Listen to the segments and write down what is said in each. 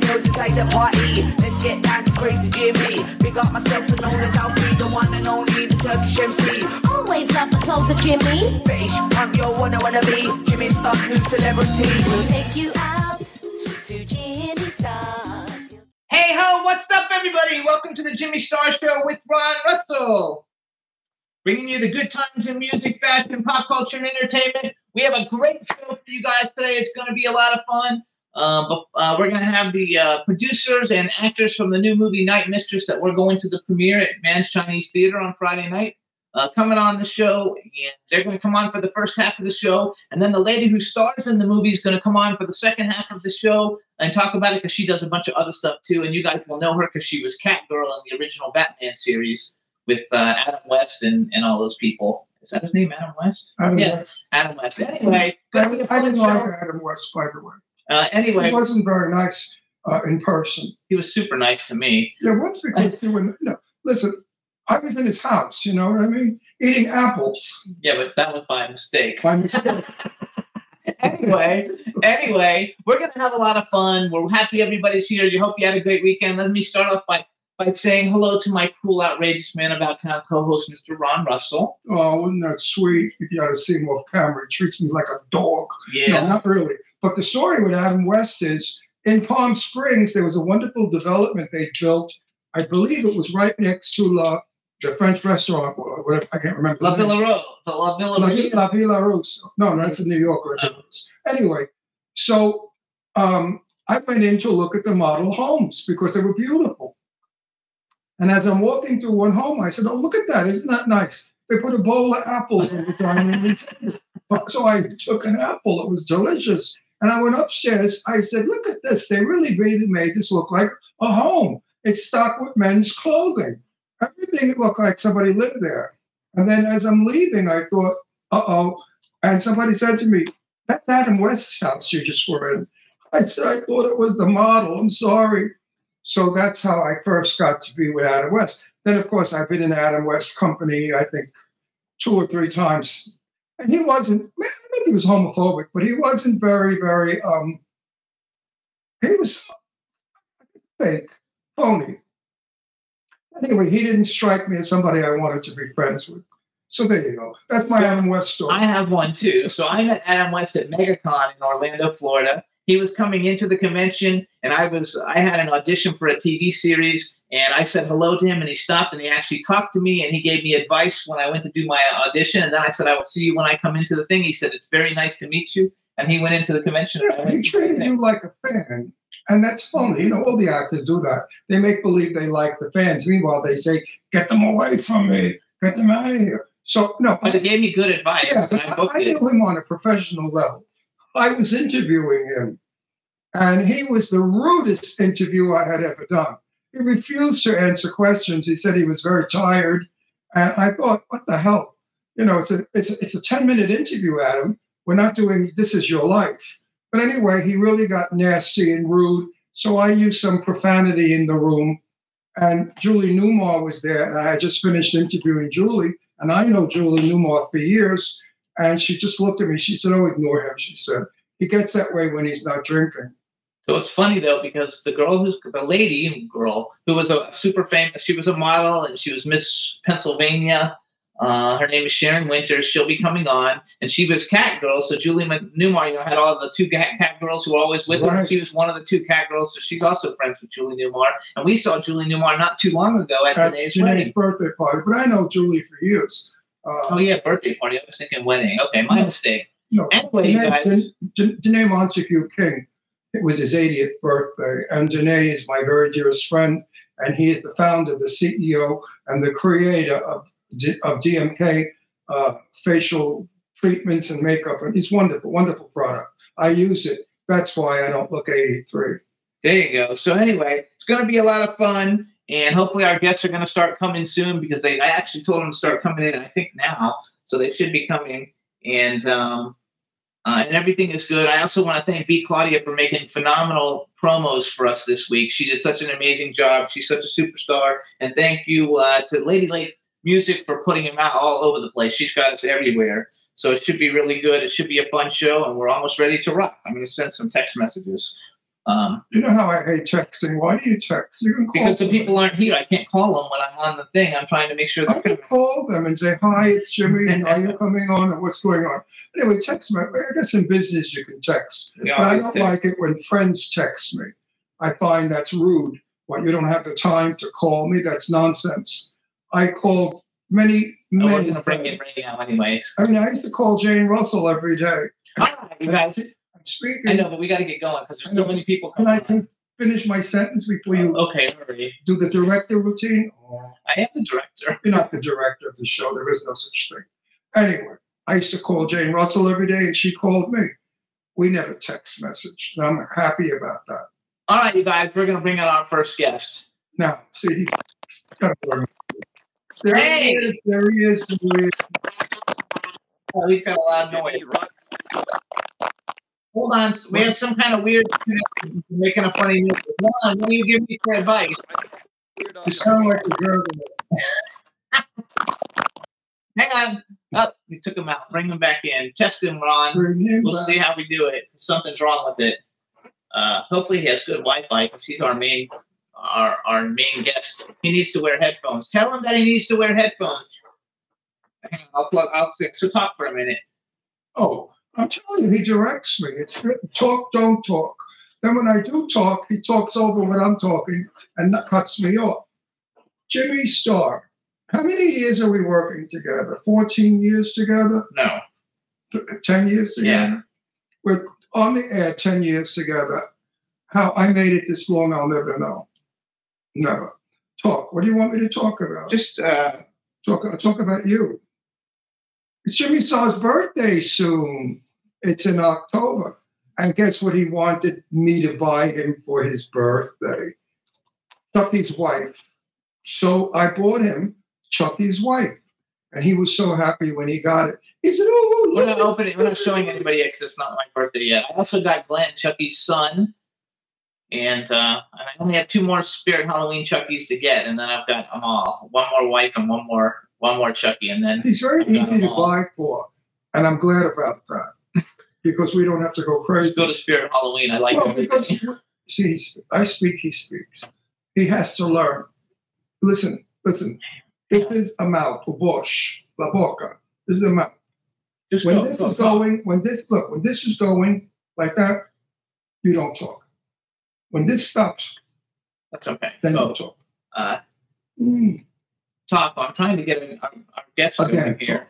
The girls inside the party. Let's get down to crazy Jimmy. Big up myself, and known as Alfie, the one and only, the Turkish MC. Always love the clothes of Jimmy. British punk, yo, wanna wanna be Jimmy Star, new celebrity. We'll take you out to Jimmy Stars. Hey ho, what's up, everybody? Welcome to the Jimmy Star Show with Ron Russell. Bringing you the good times in music, fashion, pop culture, and entertainment. We have a great show for you guys today. It's going to be a lot of fun. But, uh, we're going to have the uh, producers and actors from the new movie Night Mistress that we're going to the premiere at Mann's Chinese Theater on Friday night. Uh, coming on the show, and they're going to come on for the first half of the show, and then the lady who stars in the movie is going to come on for the second half of the show and talk about it because she does a bunch of other stuff too. And you guys will know her because she was Catgirl in the original Batman series with uh, Adam West and, and all those people. Is that his name, Adam West? Adam yeah, West. Adam West. Anyway, gonna be a I fun didn't like Adam West, the way. Uh, anyway, He wasn't very nice uh, in person. he was super nice to me. Yeah, what's were, you know, listen, I was in his house, you know what I mean? Eating apples. Yeah, but that was by mistake. By mistake. anyway, anyway, we're gonna have a lot of fun. We're happy everybody's here. You hope you had a great weekend. Let me start off by by saying hello to my cool, outrageous man about town co-host, Mr. Ron Russell. oh, wasn't that sweet? If you had to see him off camera, he treats me like a dog. Yeah. No, not really. But the story with Adam West is in Palm Springs, there was a wonderful development they built. I believe it was right next to La, the French restaurant, or whatever, I can't remember. La. Villa Rose. La Villa La, Rose. La Villa Russo. No, no, that's in New York. Oh. Anyway, so um, I went in to look at the model homes because they were beautiful. And as I'm walking through one home, I said, "Oh, look at that! Isn't that nice?" They put a bowl of apples on the. So I took an apple. It was delicious. And I went upstairs. I said, "Look at this! They really, really made this look like a home. It's stocked with men's clothing. Everything looked like somebody lived there." And then as I'm leaving, I thought, uh oh. And somebody said to me, That's Adam West's house you just were in. I said, I thought it was the model. I'm sorry. So that's how I first got to be with Adam West. Then, of course, I've been in Adam West's company, I think, two or three times. And he wasn't, maybe he was homophobic, but he wasn't very, very, um, he was fake, phony. Anyway, he didn't strike me as somebody I wanted to be friends with. So there you go. That's my Adam West story. I have one too. So I met Adam West at MegaCon in Orlando, Florida. He was coming into the convention, and I was I had an audition for a TV series, and I said hello to him, and he stopped and he actually talked to me, and he gave me advice when I went to do my audition, and then I said I will see you when I come into the thing. He said it's very nice to meet you, and he went into the convention. and Yeah, he treated you like a fan. And that's funny You know, all the actors do that. They make believe they like the fans. Meanwhile, they say, get them away from me. Get them out of here. So, no. But he gave me good advice. yeah, I I, I it. knew him on a professional level. I was interviewing him, and he was the rudest interview I had ever done. He refused to answer questions. He said he was very tired. And I thought, what the hell? You know, it's a it's a, it's a 10 minute interview, Adam. We're not doing this is your life. But anyway, he really got nasty and rude. So I used some profanity in the room. And Julie Newmar was there, and I had just finished interviewing Julie. And I know Julie Newmar for years. And she just looked at me. She said, Oh, ignore him. She said, He gets that way when he's not drinking. So it's funny though because the girl who's the lady girl who was a super famous, she was a model and she was Miss Pennsylvania. Uh, her name is Sharyn Wynters. She'll be coming on, and she was cat girl. So Julie Newmar, you know, had all the two cat, cat girls who were always with her. She was one of the two cat girls, so she's also friends with Julie Newmar. And we saw Julie Newmar not too long ago at At Danné's Danné's birthday party. But I know Julie for years. Uh, Oh yeah, birthday party. I was thinking wedding. Okay, my mistake. no, Anyway, you guys. Danné Montague King. It was his 80th birthday. And Danné is my very dearest friend, and he is the founder, the CEO, and the creator of, D- of DMK uh, facial treatments and makeup. And it's wonderful, wonderful product. I use it. That's why I don't look 83. There you go. So anyway, it's going to be a lot of fun, and hopefully our guests are going to start coming soon because they. I actually told them to start coming in. I think now, so they should be coming, and um, uh, and everything is good. I also want to thank B Claudia for making phenomenal promos for us this week. She did such an amazing job. She's such a superstar, and thank you uh, to Lady Lake Music for putting him out all over the place. She's got us everywhere. So it should be really good. It should be a fun show, and we're almost ready to rock. I'm going to send some text messages. Um, You know how I hate texting? Why do you text? You can call because the people aren't here. I can't call them when I'm on the thing. I'm trying to make sure I they're can call them and say, Hi, it's Jimmy, and are you coming on and what's going on? Anyway, text me. I guess in business you can text. Yeah, But I I don't text. like it when friends text me. I find that's rude. Why you don't have the time to call me? That's nonsense. I called many, Oh, we're many. gonna bring it right now, anyways. I mean, I used to call Jane Russell every day. Right, you guys. I'm speaking. I know, but we got to get going because there's so many people Can. I can finish my sentence before you Okay, hurry. do the director routine? Oh. I am the director. You're not the director of the show. There is no such thing. Anyway, I used to call Jane Russell every day, and she called me. We never text message, and I'm happy about that. All right, you guys, we're gonna bring out our first guest. Now, see, he's got to learn. There Hey! he is. There he is. There he is. Oh, he's got a loud noise. Hold on, we have some kind of weird connection. Making a funny noise. Ron, what do you give me for advice? You sound like a girl. Hang on. Oh, we took him out. Bring him back in. Test him, Ron. Bring him We'll back. see how we do it. Something's wrong with it. Uh, hopefully, he has good Wi-Fi because he's our main, our our main guest. He needs to wear headphones. Tell him that he needs to wear headphones. I'll plug. I'll say, so talk for a minute. Oh, I'm telling you, he directs me. It's talk, don't talk. Then when I do talk, he talks over what I'm talking and cuts me off. Jimmy Star. How many years are we working together? 14 years together? No. 10 years together? Yeah. We're on the air 10 years together. How I made it this long, I'll never know. Never. Talk. What do you want me to talk about? Just uh, talk, talk about you. It's Jimmy Star's birthday soon. It's in October. And guess what he wanted me to buy him for his birthday? Chucky's wife. So I bought him Chucky's wife. And he was so happy when he got it. He said, Oh, we're look not opening. We're not showing anybody yet 'cause it's not my birthday yet. I also got Glenn, Chucky's son, and uh, and I only have two more Spirit Halloween Chuckies to get, and then I've got them all. One more wife and one more one more Chucky, and then He's very easy to buy for. And I'm glad about that. Because we don't have to go crazy. Just go to Spirit Halloween. I like Well, everything. because, see, I speak, he speaks. He has to learn. Listen, listen. This is a mouth, a bush, la boca. This is a mouth. Just When go, this go, is go. going, when this look, when this is going like that, you don't talk. When this stops, That's okay. then Go. you talk. Uh, Mm, talk. I'm trying to get our, our guests again, going here. talk.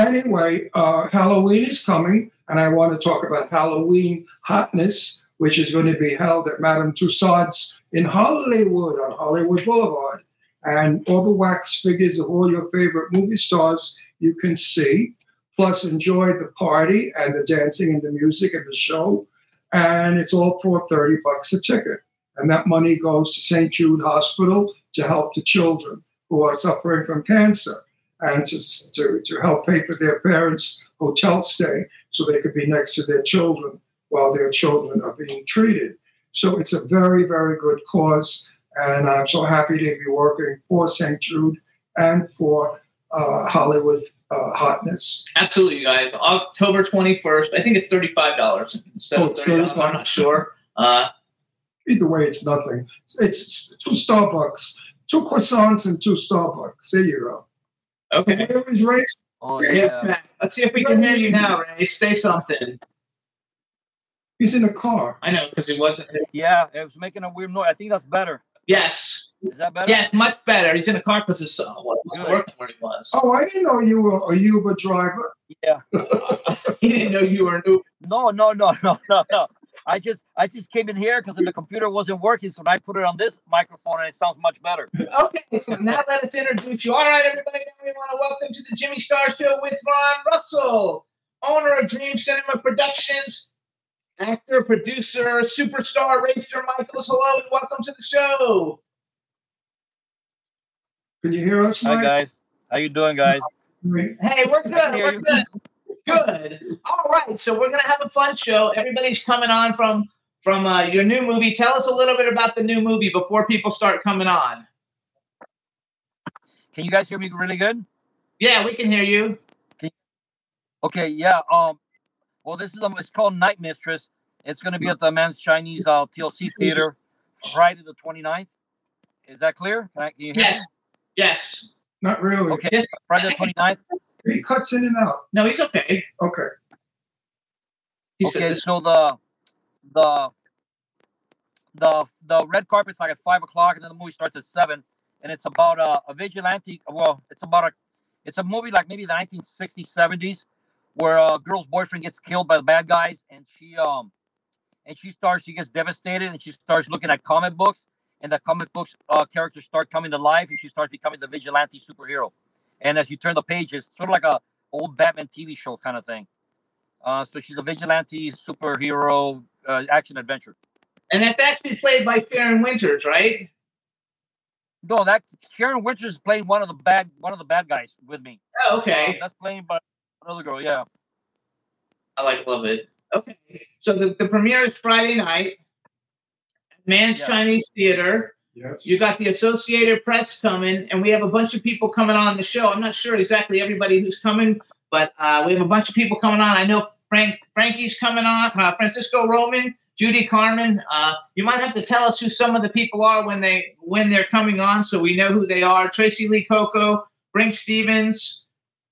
Anyway, uh, Halloween is coming, and I want to talk about Halloween hotness, which is going to be held at Madame Tussauds in Hollywood on Hollywood Boulevard. And all the wax figures of all your favorite movie stars you can see, plus enjoy the party and the dancing and the music and the show. And it's all for 30 bucks a ticket. And that money goes to St. Jude Hospital to help the children who are suffering from cancer and to, to, to help pay for their parents' hotel stay so they could be next to their children while their children are being treated. So it's a very, very good cause. And I'm so happy to be working for St. Jude and for uh, Hollywood uh, Hotness. Absolutely, you guys. October 21st. I think it's $35 instead Oh, of it's $30. I'm not sure. Uh, Either way, it's nothing. It's, it's two Starbucks, two croissants, and two Starbucks. There you go. Okay. Where is Ray? Oh Yeah. yeah. Let's see if we can hear you now, Ray. Say something. He's in a car. I know because it wasn't. Yeah, it was making a weird noise. I think that's better. Yes, Is that better? yes, much better. He's in a car because his son wasn't working where he was. Oh, I didn't know you were a Uber driver. Yeah. he didn't know you were an Uber. No, no, no, no, no, no. I just I just came in here because the computer wasn't working, so I put it on this microphone and it sounds much better. Okay, so now let us introduce you. All right, everybody, now we want to welcome to the Jimmy Star Show with Ron Russell, owner of Dream Cinema Productions, actor, producer, superstar, Rayster Michaels. Hello and welcome to the show. Can you hear us, Mike? Hi guys, how you doing, guys? Hey, we're good. I can hear We're you. good. Good. All right, so we're gonna have a fun show. Everybody's coming on from from uh, your new movie. Tell us a little bit about the new movie before people start coming on. Can you guys hear me really good? Yeah, we can hear you. Okay, yeah. Um, well, this is um, it's called Night Mistress. It's gonna be at the Mann's Chinese uh, TLC Theater, Friday the 29th. Is that clear? Can, I, can you hear Yes. Yes. Not really. Okay, Yes. Friday the 29th. He cuts in and out. No, he's okay. Okay. He said okay, this. so the the the the red carpet's like at five o'clock, and then the movie starts at seven, and it's about a, a vigilante. Well, it's about a it's a movie like maybe the 1960s, 70s, where a girl's boyfriend gets killed by the bad guys, and she um and she starts she gets devastated, and she starts looking at comic books, and the comic books uh, characters start coming to life, and she starts becoming the vigilante superhero. And as you turn the pages, sort of like a old Batman TV show kind of thing. Uh, so she's a vigilante superhero uh, action adventure. And that's actually played by Sharyn Wynters, right? No, that Sharyn Wynters playing one of the bad one of the bad guys with me. Oh, Uh, okay. that's playing by another girl. Yeah. I like love it. Okay. So the, the premiere is Friday night. Mann's Yeah. Chinese Theater. Yes. You got the Associated Press coming, and we have a bunch of people coming on the show. I'm not sure exactly everybody who's coming, but uh, we have a bunch of people coming on. I know Frank Frankie's coming on, uh, Francisco Roman, Judy Karman. Uh, you might have to tell us who some of the people are when they when they're coming on, so we know who they are. Tracee Lee Cocco, Brink Stevens,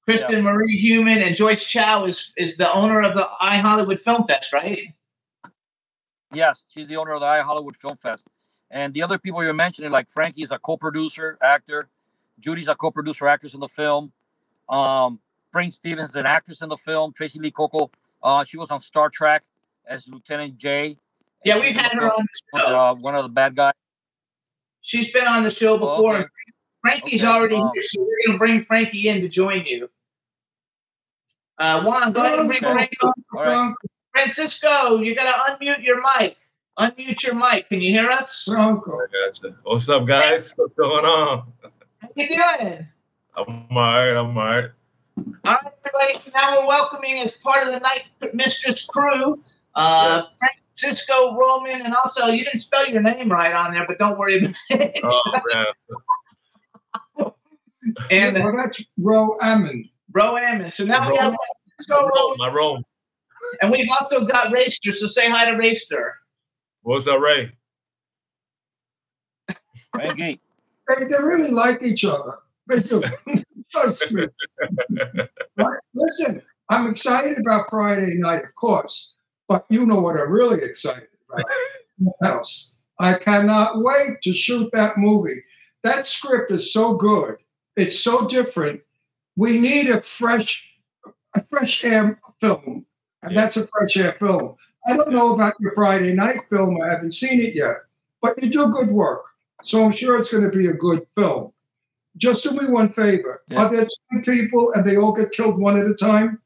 Kristen Marie Human, and Joyce Chow is is the owner of the I Hollywood Film Fest, right? Yes, she's the owner of the I Hollywood Film Fest. And the other people you're mentioning, like Frankie is a co-producer, actor. Judy's a co-producer, actress in the film. Um, Brink Stevens is an actress in the film. Tracee Lee Cocco, uh, she was on Star Trek as Lieutenant J. Yeah, we've had her on the as, show. uh, one of the bad guys. She's been on the show before. okay. Frankie's Okay, already um, here, so we're going to bring Frankie in to join you. Uh, Juan, go ahead and bring Okay. Frankie. All right. Francisco, you got to unmute your mic. Unmute your mic. Can you hear us? Franco. Gotcha. What's up, guys? What's going on? How you doing? I'm alright. I'm alright. All right, everybody. So now we're welcoming as part of the Night Mistress crew, uh, Yes. Francisco Roman, and also you didn't spell your name right on there, but don't worry about it. Oh man. and yeah, well, that's Ro Ammon. Bro Ammon. So now we have Francisco Rome. Roman, My Rome. and we've also got Rayster. So say hi to Rayster. What's up, Ray? Frankie. They, they really like each other. They do. Trust me. Right? Listen, I'm excited about Friday night, of course, but you know what I'm really excited about? House. I cannot wait to shoot that movie. That script is so good. It's so different. We need a fresh, a fresh air film, and Yeah. that's a fresh air film. I don't know about your Friday night film. I haven't seen it yet, but you do good work, so I'm sure it's going to be a good film. Just do me one favor. Yeah. Are there some people and they all get killed one at a time?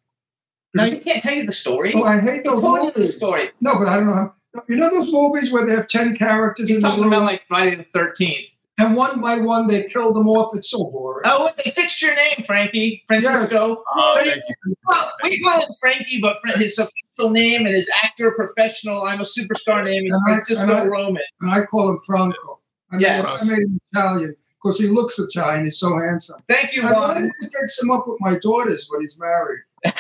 No, you can't tell you the story. Oh, I hate those told you the story. No, but I don't know how. You know those movies where they have ten characters He's in the talking about like Friday the Thirteenth. And one by one they kill them off. It's so boring. Oh, they fixed your name, Frankie Francisco. Oh, But thank he- well, we call him Frankie, but his official name and his actor professional I'm a superstar name is And I- Francisco and I- Roman. And I call him Franco. I made, Yes. I made him Italian because he looks Italian. He's so handsome. Thank you, I Ron. wanted to fix him up with my daughters, but he's married.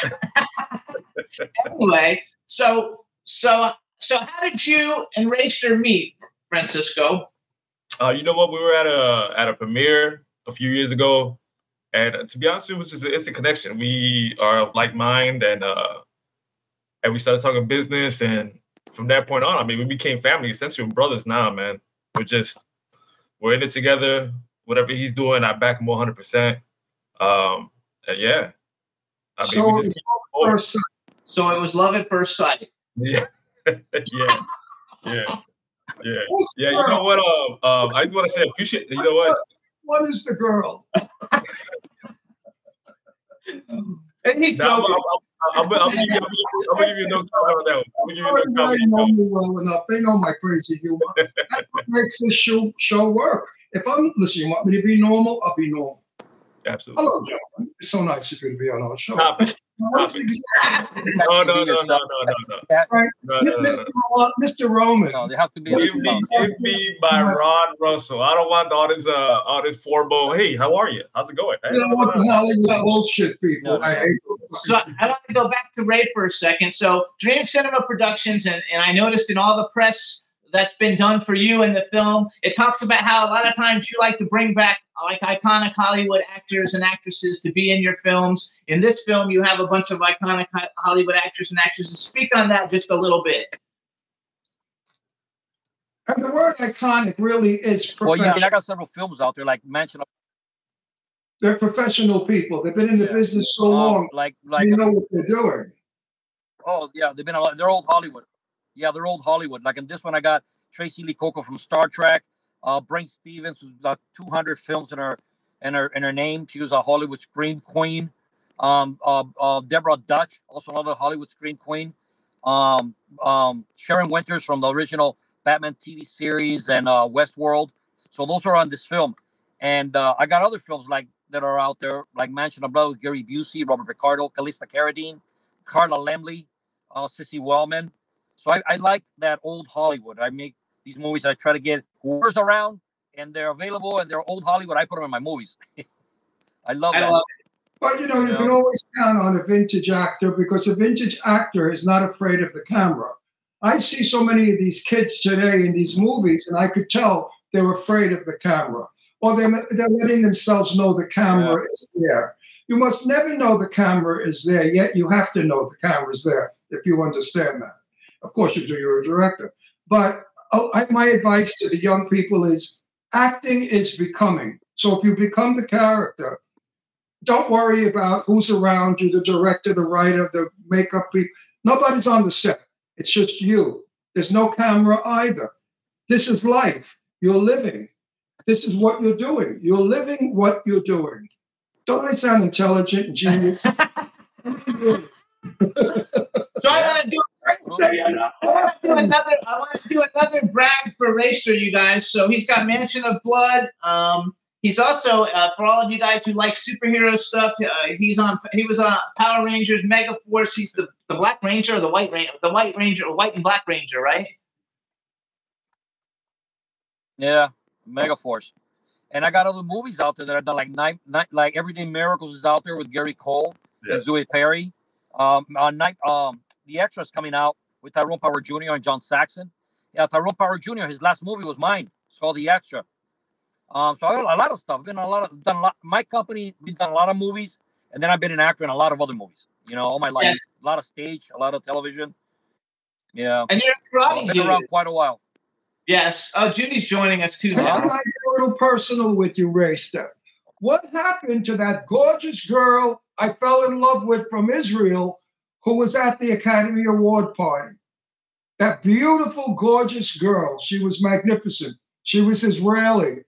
Anyway, so so so how did you and Rayster meet, Francisco? Uh, you know what? We were at a at a premiere a few years ago, and uh, to be honest, it was just it's a connection. We are of like mind, and uh, and we started talking business, and from that point on, I mean, we became family. Essentially, we're brothers now, man. We're just we're in it together. Whatever he's doing, I back him 100. percent Um, and yeah, I mean, So just first sight. So it was love at first sight. yeah. yeah, yeah, yeah, yeah. You know what? Um, um, I just want to say appreciate. You know what? What is the girl? And he's Nah, I'm. I'm, I'm, I'm, gonna give you, I'm gonna give you no comment on that one. I'm gonna give you no Everybody know me well enough. They know my crazy humor. That's what makes this show show work. If I'm listen, you want me to be normal, I'll be normal. Absolutely. Hello, gentlemen. It's so nice of you to be on our show. Stop it. Stop again, No, no, no, no, no, no, no. Yeah, Right. No, no, no, Mr. no. Mr. Roman, no, they have to be. What Give is me, this? give me my Ron Russell. I don't want all this, uh, all this formal. Hey, how are you? How's it going? Hey, you know what the Hollywood bullshit people. No, I hate So I want to go back to Ray for a second. So Dream Cinema Productions, and, and I noticed in all the press that's been done for you in the film, it talks about how a lot of times you like to bring back like iconic Hollywood actors and actresses to be in your films. In this film, you have a bunch of iconic Hollywood actors and actresses. Speak on that just a little bit. And the word iconic really is professional. Well, yeah, I, mean, professional. I got several films out there, like Mansion of They're professional people. They've been in the Yeah. business so um, long. like like They know what they're doing. oh yeah, they've been a lot. They're old Hollywood. Yeah, they're old Hollywood. Like in this one, I got Tracee Lee Cocco from Star Trek. Uh, Brink Stevens, who's got 200 films in her in her in her name. She was a Hollywood screen queen. Um, uh, uh, Deborah Dutch, also another Hollywood screen queen. Um, um, Sharyn Wynters from the original Batman TV series and uh, Westworld. So those are on this film, and uh, I got other films like that are out there, like Mansion of Blood with Gary Busey, Robert Picardo, Calista Carradine, Carla Lemley, uh, Cissy Wellman. So I, I like that old Hollywood. I make these movies. I try to get whoever's around and they're available and they're old Hollywood. I put them in my movies. I love I that. love But you know, you Yeah. can always count on a vintage actor because a vintage actor is not afraid of the camera. I see so many of these kids today in these movies, and I could tell they're afraid of the camera, or they're, they're letting themselves know the camera is there. You must never know the camera is there, yet you have to know the camera is there if you understand that. Of course, you do, you're a director. But oh, I, my advice to the young people is acting is becoming. So if you become the character, don't worry about who's around you, the director, the writer, the makeup people. Nobody's on the set. It's just you. There's no camera either. This is life. You're living. This is what you're doing. You're living what you're doing. Don't I sound intelligent and genius? So I want to do I want to do another. I want to do another brag for Rayster, you guys. So he's got Mansion of Blood. Um, he's also uh, for all of you guys who like superhero stuff. Uh, he's on. He was on Power Rangers, Mega Force. He's the, the Black Ranger or the White Ranger, the White Ranger, or White and Black Ranger, right? Yeah, Mega Force. And I got other movies out there that I've done, like night, night, like Everyday Miracles is out there with Gary Cole Yeah. and Zoe Perry. Um, on night, um, the extras coming out with Tyrone Power Jr. and John Saxon. Yeah, Tyrone Power Jr. His last movie was mine. It's called The Extra. Um, so I got a lot of stuff. I've been a lot of done a lot. My company, we've done a lot of movies, and then I've been an actor in a lot of other movies. You know, all my life, Yes. a lot of stage, a lot of television. Yeah, And you're a so I've been dude. around quite a while. Yes. Oh, Judy's joining us too Can now. I get a little personal with you, Rayster? What happened to that gorgeous girl I fell in love with from Israel who was at the Academy Award party? That beautiful, gorgeous girl. She was magnificent. She was Israeli.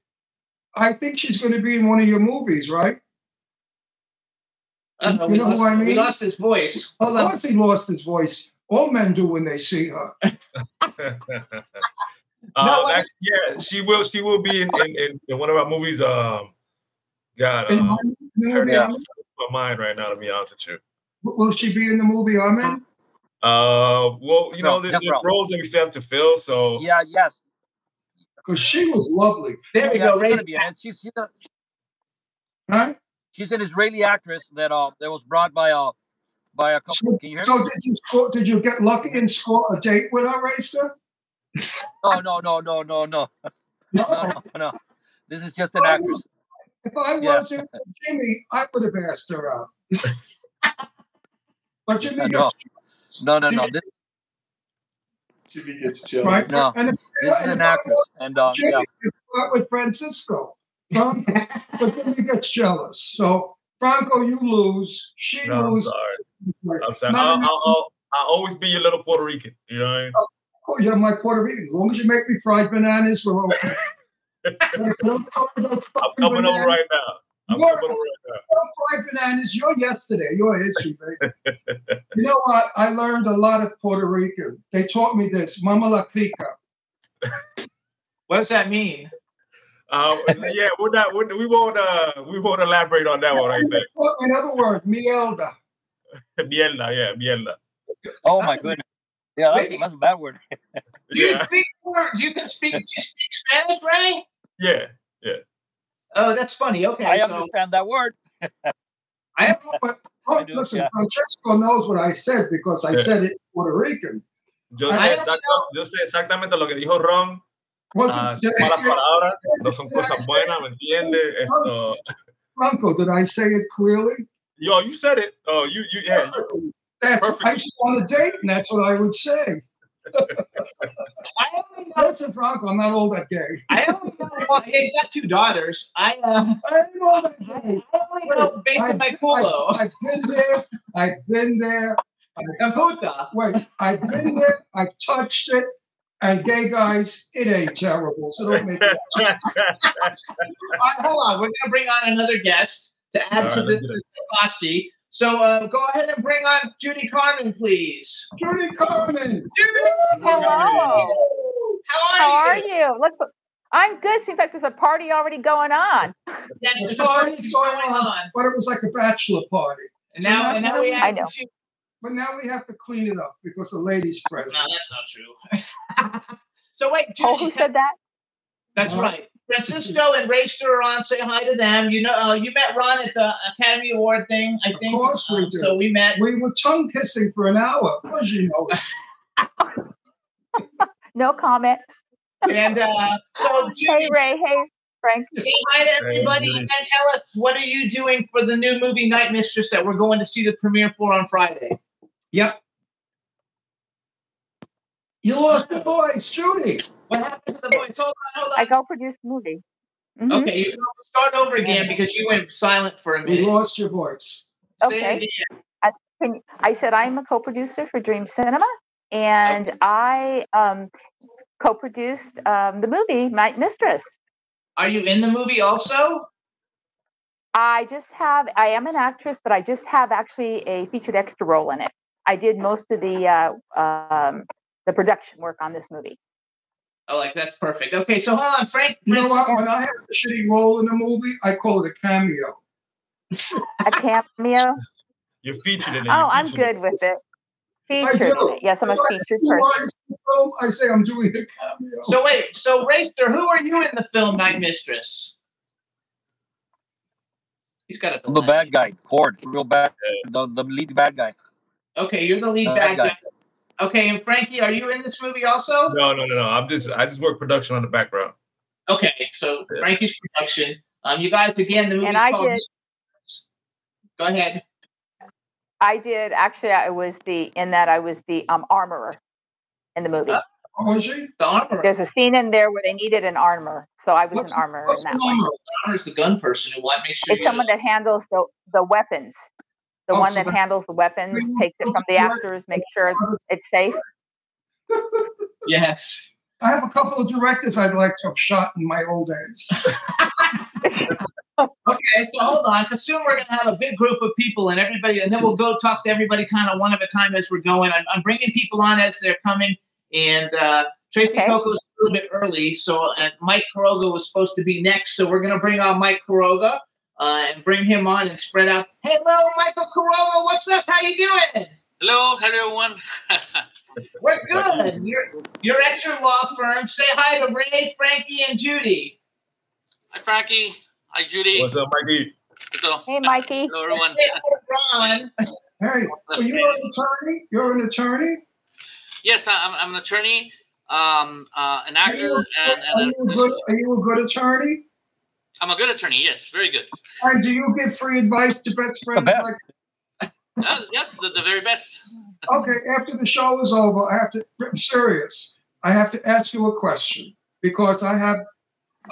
I think she's going to be in one of your movies, right? Uh-oh, You know lost, who I we mean? lost his voice. Of Hold on. he lost his voice. All men do when they see her. No, actually, yeah, she will. She will be in, in, in, in one of our movies. Um, God, In uh, the movie, Yeah. I'm my mind right now. To be honest with you. Will she be in the movie I'm? Uh, well, you know, Sure, the, that's roles that we still have to fill. So Yeah, yes. Because she was lovely. There we yeah, go. she's Raise gonna be in it. She's, she's, a, Right? she's an Israeli actress that uh that was brought by uh by a couple. So, Can you hear so me? did you score, did you get lucky and score a date with her, Rayster? No, no, no, no, no, no, no, no, no. This is just an Oh, actress. If I Yeah. wasn't Jimmy, I would have asked her out. but Jimmy No. gets No, no, no. This, Jimmy gets jealous. right. No, and if, this is an if I actress, and uh, Jimmy yeah, gets with Francisco. Franco, but Jimmy gets jealous. So Franco, you lose. She No, I'm loses. sorry. I'm sorry. I'll, I'll, I'll, I'll always be your little Puerto Rican. You know what I mean? Oh, you're my Puerto Rican. As long as you make me fried bananas, we're okay. Don't talk about I'm coming over bananas. right now. I'm You're- coming over right Don't fried bananas. You're yesterday. You're history, baby. you know what? I learned a lot of Puerto Rican. They taught me this. Mama la crica. What does that mean? now. Um, yeah, we're not. We're, we won't. Uh, we won't elaborate on that one right there. In other words, mielda. Mierda, yeah, mierda. Oh my goodness. Yeah, that's, that's a bad word. Do you Yeah, speak? You can speak. Do you speak Spanish, Ray? Yeah. Yeah. Oh, that's funny. Okay, I so understand that word. I have But oh, I do, listen, yeah. Francesco knows what I said because I Yeah. said it in Puerto Rican. Yo sé, exacto, yo sé exactamente lo que dijo Ron. Wasn't- Ah, did son I malas say- palabras, no son cosas buenas, ¿me entiendes? Esto, Franco, did I say it clearly? yo, you said it. Oh, you, you, yeah. you- That's Perfect. I used to on a date, and that's what I would say. I only know. Listen, Franco, I'm not all that gay. I only know. Well, he's got two daughters. I uh, I ain't all that I gay. only know based on my culo. I've been there. I've been there. Caputa. Wait, I've been there. I've touched it. And gay guys, it ain't terrible. So don't make it. All right, hold on. We're gonna bring on another guest to add All to right, the, the posse. So uh, go ahead and bring on Judy Karman, please. Judy Karman. Judy, Hello. how are you? How are are you? you? Look, I'm good. Seems like there's a party already going on. Yes, there's a party going going on. But it was like a bachelor party. And now, and now we I have know. to. But now we have to clean it up because the ladies present. No, that's not true. so wait, Judy, Oh, who said that? That's Uh-huh. right. Francisco and Rayster are on. Say hi to them. You know, uh, you met Ron at the Academy Award thing, I Of think. course we Um, did. So we met. We were tongue kissing for an hour. Of course you know. No comment. And uh, so, Hey, Ray. Hey, Frank. say hi to everybody Judy. and then tell us what are you doing for the new movie Night Mistress that we're going to see the premiere for on Friday. Yep. You lost your voice, Judy. What happened to the voice? Hold on, hold I on. co-produced the movie. Mhm. Okay, you can start over again because you went silent for a minute. You lost your voice. Say it Okay. again. Can- I said I'm a co-producer for Dream Cinema, and I um, co-produced um, the movie Night Mistress. Are you in the movie also? I just have. I am an actress, but I just have actually a featured extra role in it. I did most of the uh, um, the production work on this movie. Oh, like that's perfect. Okay, so hold on, Frank. You know what? When I have a shitty role in a movie, I call it a cameo. a cameo. You're featured in it. Oh, you're I'm featured in good with it. I Featured. do. it. Yes, I'm a When I featured person. the film, I say I'm doing a cameo. So wait, so Rayster, who are you in the film Night Mistress? He's got a I'm the bad guy. Cord. Real bad. The, the lead bad guy. Okay, you're the lead Uh, bad guy. guy. Okay, and Frankie, are you in this movie also? No, no, no, no. I'm just, I just work production on the background. Okay, so Yeah. Frankie's production. Um, you guys, again, the movie's And I called. did. Go ahead. I did actually. I was the in that I was the um, armorer in the movie. Uh, Oh, is she? The armor. There's a scene in there where they needed an armor, so I was What's, an armorer in what's that the one. number? armor's the gun person who want make sure. It's someone that handles the the weapons. The Oh, one so that that- handles the weapons, Really? takes it from the actors, makes sure it's safe. Yes. I have a couple of directors I'd like to have shot in my old days. Okay, so hold on, because soon we're gonna have a big group of people and everybody, and then we'll go talk to everybody kind of one at a time as we're going. I'm, I'm bringing people on as they're coming, and uh, Tracee Okay. Cocco's a little bit early, so and Mike Quiroga was supposed to be next, so we're gonna bring on Mike Quiroga uh, and bring him on and spread out. Hello, Michael Quiroga, what's up? How you doing? Hello, everyone. We're good. You're you're at your law firm. Say hi to Ray, Frankie, and Judy. Hi, Frankie. Hi, Judy. What's up, Mikey? Hello, Hey, Mikey. Hello, everyone. Say hi to Ron. Hey, so you're an attorney? You're an attorney? Yes, I- I'm, I'm an attorney, um, uh, an Are actor, you, and, are, you a a good, are you a good attorney? I'm a good attorney. Yes, very good. And do you give free advice to best friends? best. Like, Uh, yes, the, the very best. okay, after the show is over, I have to. I'm serious. I have to ask you a question because I have.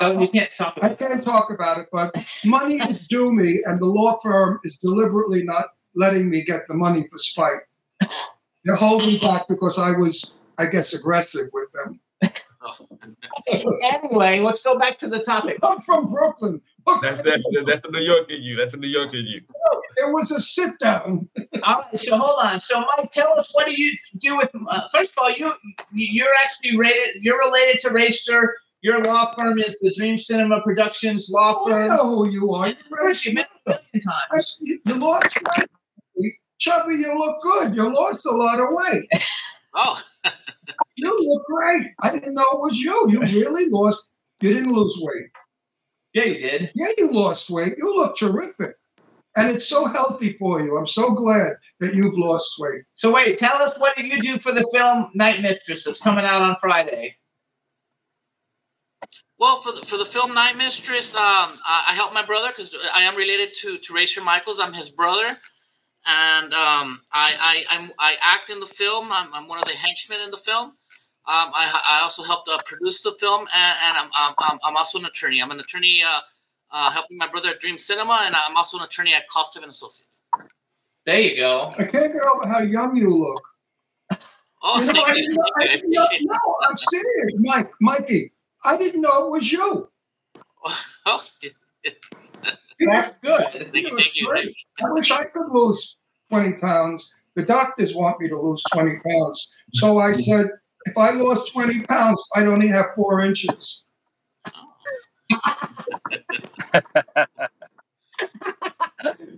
Oh, you can't talk I about it. can't talk about it, but money is due me, and the law firm is deliberately not letting me get the money for spite. They're holding back because I was, I guess, aggressive with them. anyway, let's go back to the topic. I'm from Brooklyn. Okay. That's that's that's the New York in you. That's the New York in you. It was a sit down. All right, so hold on. So, Mike, tell us what do you do with? Uh, first of all, you you're actually rated. You're related to Racer. Your law firm is the Dream Cinema Productions law I firm. know who you are. Of course, you met a million times. You, you lost weight. Chubby, you look good. You lost a lot of weight. Oh, You look great. I didn't know it was you. You really lost. You didn't lose weight. Yeah, you did. Yeah, you lost weight. You look terrific. And it's so healthy for you. I'm so glad that you've lost weight. So wait, tell us what did you do for the film Night Mistress that's coming out on Friday? well, for the, for the film Night Mistress, um, I, I helped my brother because I am related to to Rayster Michaels. I'm his brother, and um, I I I'm, I act in the film. I'm, I'm one of the henchmen in the film. Um, I, I also helped uh, produce the film, and, and I'm, I'm- I'm I'm also an attorney. I'm an attorney uh, uh, helping my brother at Dream Cinema, and I'm also an attorney at Costa and Associates. There you go. I can't get over how young you look. Oh, You know, thank I you. didn't know, I I didn't know, no, I'm serious, Mike, Mikey. I didn't know it was you. Oh, That's good. thank you, It thank you. I wish I could lose 20 pounds. The doctors want me to lose 20 pounds. So I said, if I lost 20 pounds, I'd only have four inches.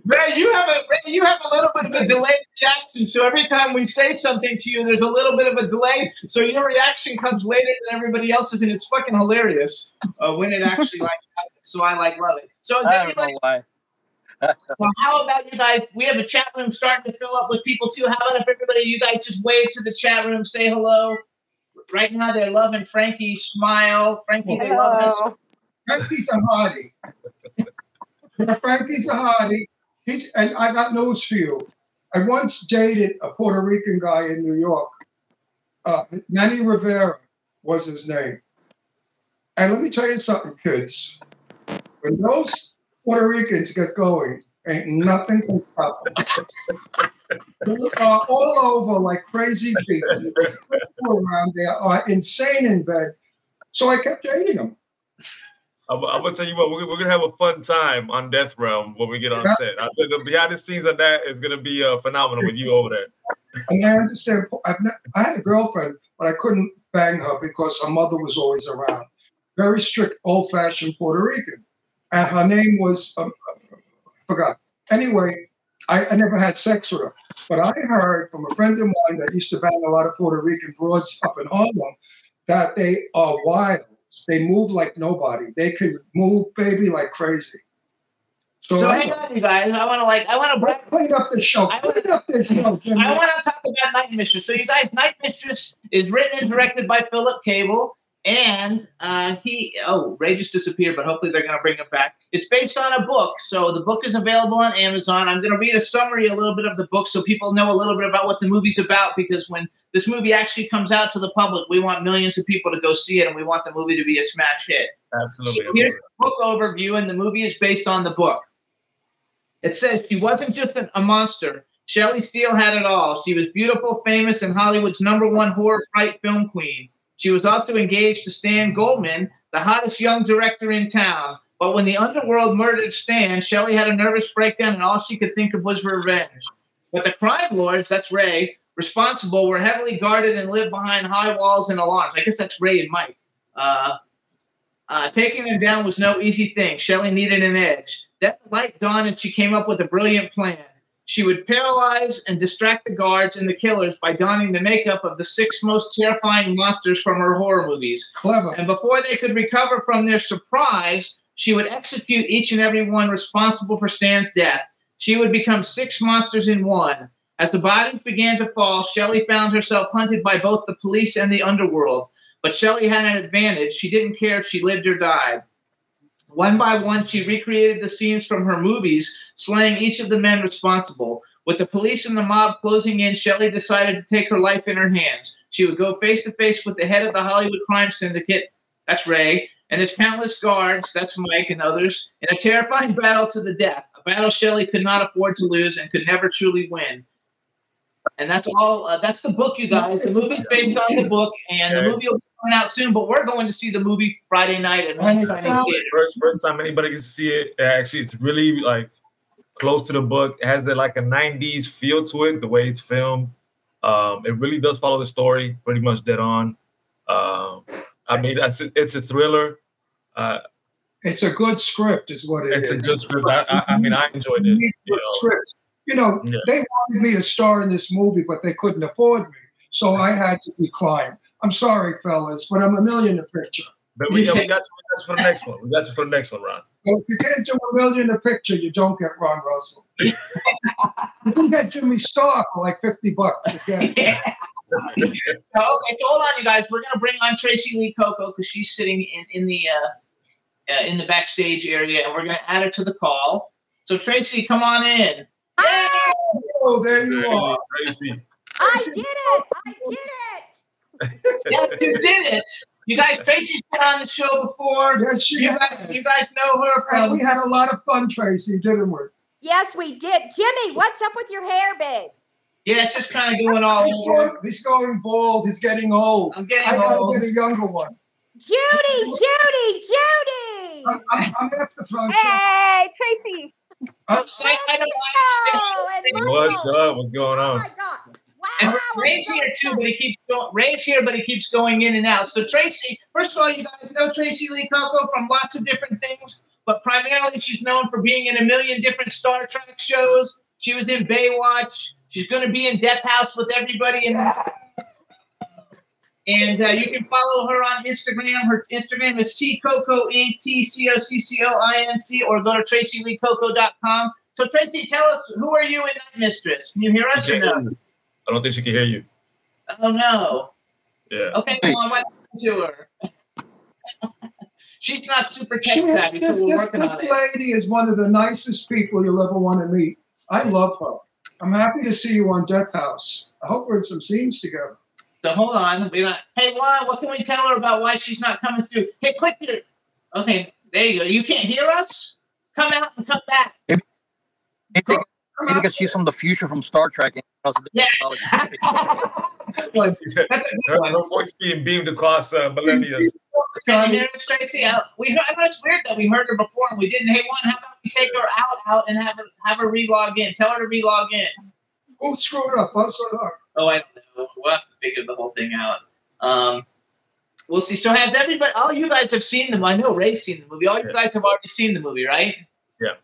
Ray, you have a Ray, you have a little bit of a delayed reaction. So every time we say something to you, there's a little bit of a delay. So your reaction comes later than everybody else's, and it's fucking hilarious uh, when it actually like happens. So I like love it. So is I don't know why. Well, how about you guys? We have a chat room starting to fill up with people too. How about if everybody, you guys just wave to the chat room, say hello. Right now, they're loving Frankie. Smile, Frankie. They love this. Hello. Frankie's a hottie. Frankie's a hottie. He's, and I got news for you. I once dated a Puerto Rican guy in New York. Uh, Manny Rivera was his name. And let me tell you something, kids. When those Puerto Ricans get going, ain't nothing can stop them. They are all over like crazy people. They around. there are insane in bed. So I kept dating them. I'm, I'm gonna tell you what, we're, we're gonna have a fun time on Death Realm when we get on Yeah. set. I think the behind the scenes of that is gonna be uh, phenomenal with you over there. And I understand. I've ne- I had a girlfriend, but I couldn't bang her because her mother was always around. Very strict, old-fashioned Puerto Rican, and her name was um, I forgot. Anyway, I, I never had sex with her, but I heard from a friend of mine that used to bang a lot of Puerto Rican broads up in Harlem that they are wild. They move like nobody. They could move, baby, like crazy. So, So hang on, you guys. I want to like. I want to clean up the show. I Clean up the show, Jimmy. I want to talk about Night Mistress. So, you guys, Night Mistress is written and directed by Philip Cable, and uh, he oh Ray just disappeared, but hopefully they're going to bring him back. It's based on a book, so the book is available on Amazon. I'm going to read a summary, a little bit of the book, so people know a little bit about what the movie's about. Because when this movie actually comes out to the public, we want millions of people to go see it, and we want the movie to be a smash hit. Absolutely. So here's the book overview, and the movie is based on the book. It says she wasn't just an, a monster. Shelley Steele had it all. She was beautiful, famous, and Hollywood's number one horror fright film queen. She was also engaged to Stan Goldman, the hottest young director in town. But when the underworld murdered Stan, Shelley had a nervous breakdown, and all she could think of was revenge. But the crime lords, that's Ray, responsible, were heavily guarded and lived behind high walls and alarms. I guess that's Ray and Mike. Uh, uh, taking them down was no easy thing. Shelley needed an edge. The light dawned and she came up with a brilliant plan. She would paralyze and distract the guards and the killers by donning the makeup of the six most terrifying monsters from her horror movies. Clever. And before they could recover from their surprise, she would execute each and every one responsible for Stan's death. She would become six monsters in one. As the bodies began to fall, Shelley found herself hunted by both the police and the underworld. But Shelley had an advantage. She didn't care if she lived or died. One by one, she recreated the scenes from her movies, slaying each of the men responsible. With the police and the mob closing in, Shelley decided to take her life in her hands. She would go face to face with the head of the Hollywood crime syndicate, that's Ray, and his countless guards, that's Mike and others, in a terrifying battle to the death, a battle Shelley could not afford to lose and could never truly win. And that's all. Uh, that's the book, you guys. The movie's based on the book, and the movie will be coming out soon. But we're going to see the movie Friday night at Red Shining Theater. First, first time anybody gets to see it. Actually, it's really like close to the book. It has the like a '90s feel to it, the way it's filmed. Um, it really does follow the story, pretty much dead on. Um, I mean, that's it's a thriller. Uh, It's a good script, is what it is. it's a good script. I, I, I mean, I enjoyed it. You good know. scripts. You know, Yeah. they wanted me to star in this movie, but they couldn't afford me, so I had to decline. I'm sorry, fellas, but I'm a million a picture. But we, yeah, we got you. We got you for the next one. We got you for the next one, Ron. So if you can't do a million a picture, you don't get Ron Russell. you can get Jimmy Star for like 50 bucks again. So, okay, so hold on, you guys. We're gonna bring on Tracee Lee Cocco because she's sitting in in the uh, uh, in the backstage area, and we're gonna add her to the call. So Tracee, come on in. Oh, there you are. Tracee. I did it! I did it! Yes, you did it. You guys, Tracee's been on the show before. Yes, she You guys, you guys know her And from. we had a lot of fun, Tracee, didn't we? Yes, we did. Jimmy, what's up with your hair, babe? Yeah, it's just kind of going all He's over. going, he's going bald. He's getting old. I'm getting I gotta old. get a younger one. Judy, Judy, Judy! I'm, I'm, I'm gonna have to throw just Hey, Tracee. So say hi to Oh, Mike. and What's up? What's going on? Oh on? my God! And Wow! I'm Ray's so here too, but he keeps going. Ray's here, but he keeps going in and out. So Tracee, first of all, you guys know Tracee Lee Cocco from lots of different things, but primarily she's known for being in a million different Star Trek shows. She was in Baywatch. She's going to be in Death House with everybody in. And uh, you can follow her on Instagram. Her Instagram is tcoco inc t c o c c o i n c, or go to traceeleecocco.com. So Tracee, tell us who are you in Night Mistress? Can you hear us or no? I don't think she can hear you. Oh no. Yeah. Okay, come on, what happened to her? She's not super tech She- savvy, so this, we're this, working this on it. lady is one of the nicest people you'll ever want to meet. I love her. I'm happy to see you on Death House. I hope we're in some scenes together. So hold on. We're not, hey, Juan, what can we tell her about why she's not coming through? Hey, click here. Okay, there you go. You can't hear us? Come out and come back. Maybe, Come maybe because she's from the future from Star Trek. And knows the Yeah. technology. That's a good Her, one. her voice being beamed across uh, millennia. Can you Tracee? Uh, we heard, I know it's weird that we heard her before and we didn't. Hey, Juan, how about we take her out, out and have her have her relog in? Tell her to relog in. Who screwed up? Us or her? Oh, I don't know. We'll have to figure the whole thing out. Um, we'll see. So, has everybody? All you guys have seen them. I know Ray's seen the movie. All you Yeah. guys have already seen the movie, right? Yeah.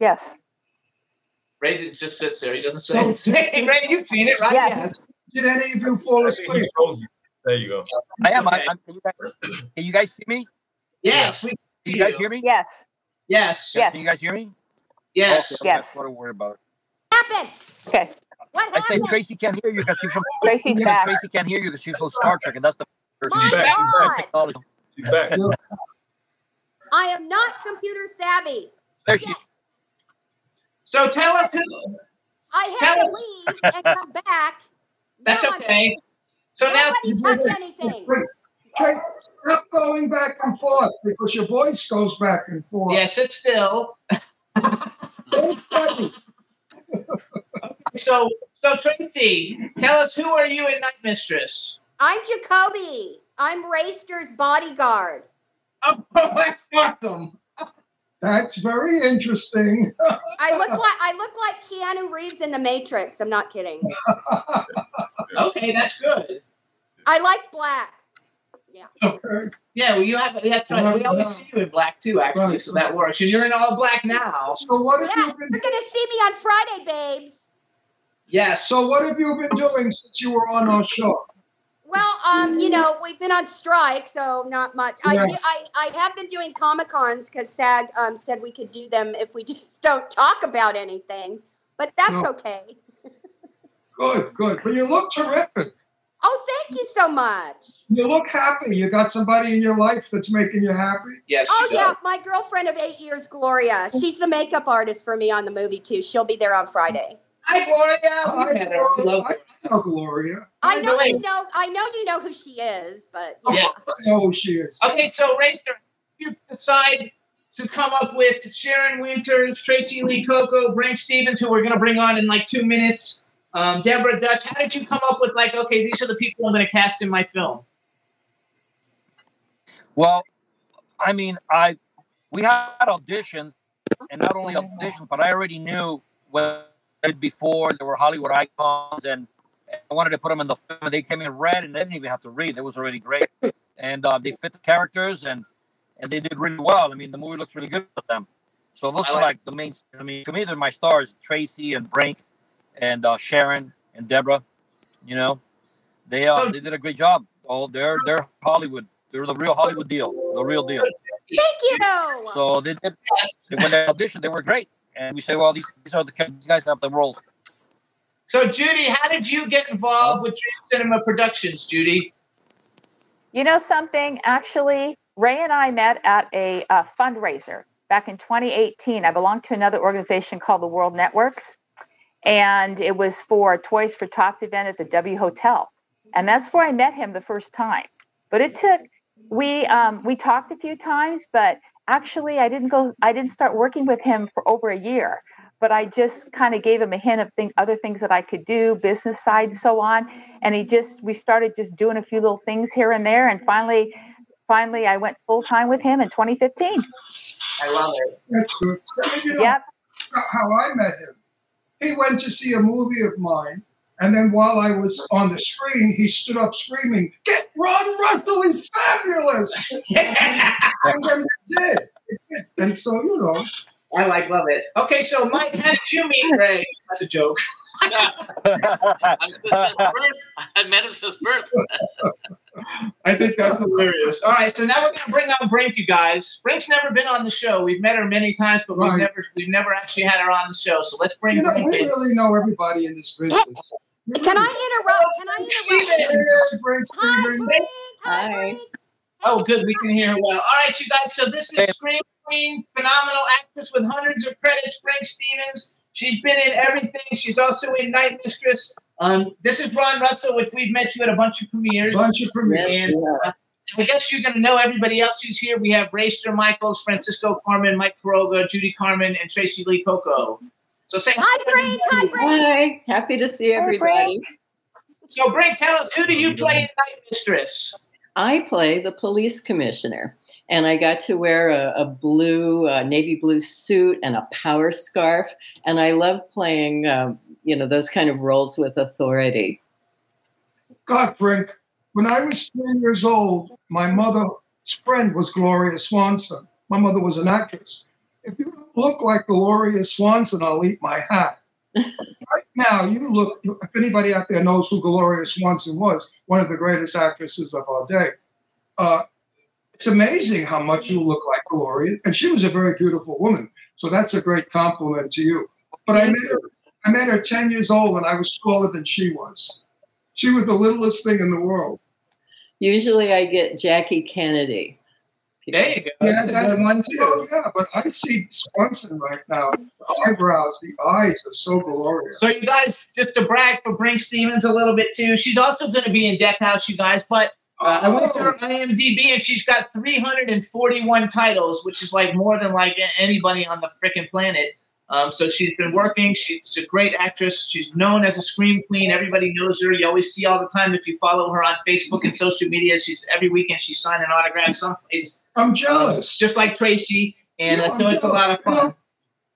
Yes. Ray just sits there. He doesn't say. Hey, Ray, you've seen it, right? Yes. Did any of you fall asleep? There you go. I am. Okay. I, I'm, can, you guys, can you guys see me? Yes. We can Can you guys hear me? Yes. Yes. Yes. Can you guys hear me? Yes. Okay, Yes. That's what I'm worried about. happened? Okay. What I said happened? Tracee can't hear you because she's from. Tracee's I back. Tracee can't hear you because she's from Star Trek, and that's the. My She's back. God. Technology. She's back. I am not computer savvy. There she Yet. So tell us who. I Tell to us. leave and come back. That's Now I'm- okay. So now, Nobody touch anything. Wait, stop going back and forth because your voice goes back and forth. yeah, sit still. So, so Tracee, tell us who are you in Night Mistress? I'm Jacoby. I'm Rayster's bodyguard. Oh, that's awesome. That's very interesting. I look like I look like Keanu Reeves in The Matrix. I'm not kidding. Okay, that's good. I like black. Okay. Yeah, well, you have. That's right. We always see you in black too, actually, Right. so that works. And you're in all black now. So what have Yeah, you been you're gonna see me on Friday, babes. Yes. so what have you been doing since you were on our show? Well, um, you know, we've been on strike, so not much. I do, I, I have been doing comic cons because SAG um, said we could do them if we just don't talk about anything. But that's No. okay. Good, good. But you look terrific. Oh, thank you so much. You look happy. You got somebody in your life that's making you happy. Yes. Oh she yeah, my girlfriend of eight years, Gloria. She's the makeup artist for me on the movie too. She'll be there on Friday. Hi, Gloria. I We met love know, her. I know Gloria. I know you know. I know you know who she is, but yeah. Yeah. I know who she is. Okay, so Rayster, you decide to come up with Sharyn Wynters, Tracee Lee Cocco, Brink Stevens, who we're going to bring on in like two minutes. Um, Deborah Dutch, how did you come up with like, okay, these are the people I'm going to cast in my film? Well, I mean, I we had auditions, and not only auditions, but I already knew what before there were Hollywood icons, and I wanted to put them in the film. They came in red, and they didn't even have to read. It was already great, and uh, they fit the characters, and and they did really well. I mean, the movie looks really good with them. So those I are like- like the main. I mean, to me, they're my stars: Tracee and Brink, and uh, Sharyn and Deborah. You know, they uh, So- they did a great job. Oh, they're they're Hollywood. They're the real Hollywood deal, the real deal. Thank you. So they did. When they auditioned, they were great, and we say, well, these, these are the these guys have the roles. So, Judy, how did you get involved with Dream Cinema Productions, Judy? You know something? Actually, Ray and I met at a, uh fundraiser back in 2018. I belonged to another organization called the World Networks, and it was for Toys for Tots event at the W Hotel, and that's where I met him the first time. But it took we um, we talked a few times, but actually, I didn't go. I didn't start working with him for over a year. But I just kind of gave him a hint of thing, other things that I could do, business side, and so on. And he just we started just doing a few little things here and there, and finally, finally, I went full time with him in 2015. I love it. That's good. You know, Yep. how I met him. He went to see a movie of mine, and then while I was on the screen, he stood up screaming, "Get Ron Russell! He's fabulous!" and then they did. And so, you know, I like love it. Okay, so Mike, how did you meet Ray? That's a joke. I'm since birth. I met him since birth. I think that's hilarious. All right, so now we're gonna bring on Brink, you guys. Brink's never been on the show. We've met her many times, but we've never we've never actually had her on the show. So let's bring you know, Brink we in. really know everybody in this business. Can I interrupt? Can I interrupt? Hey, Brink Hi, Brink. Hi, Hi. Brink. Oh, good, we can hear her well. All right, you guys. So this is Scream Queen, phenomenal actress with hundreds of credits, Brink Stevens. She's been in everything. She's also in Night Mistress. Um, this is Ron Russell, which we've met you at a bunch of premieres. Bunch of premieres. Yes, And yeah. uh, I guess you're going to know everybody else who's here. We have Rayster Michaels, Francisco Carmen, Mike Quiroga, Judy Karman, and Tracee Lee Cocco. So say Hi, Brink. Hi, Brink. Hi, happy to see everybody. So, Brink, tell us who do you play in Night Mistress? I play the police commissioner, and I got to wear a, a blue, uh, navy blue suit and a power scarf, and I love playing, um, you know, those kind of roles with authority. Brink, when I was three years old, my mother's friend was Gloria Swanson. My mother was an actress. If you look like Gloria Swanson, I'll eat my hat. Right now, you look, if anybody out there knows who Gloria Swanson was, one of the greatest actresses of our day, uh, it's amazing how much you look like Gloria. And she was a very beautiful woman. So that's a great compliment to you. But I met her, I met her 10 years old and I was taller than she was. She was the littlest thing in the world. Usually, I get Jackie Kennedy. There you go. Yeah, that- one, Oh, too. yeah, but I see Swanson right now. The eyebrows, the eyes are so glorious. So, you guys, just to brag for Brink Stevens a little bit, too, she's also going to be in Death House, you guys. But uh, I went to her IMDb and she's got 341 titles, which is like more than like anybody on the freaking planet. Um, so she's been working. She's a great actress. She's known as a scream queen. Everybody knows her. You always see all the time if you follow her on Facebook and social media. She's every weekend she's signing autographs someplace. I'm jealous. just like Tracee. And Yeah, so it's a lot of you know, fun.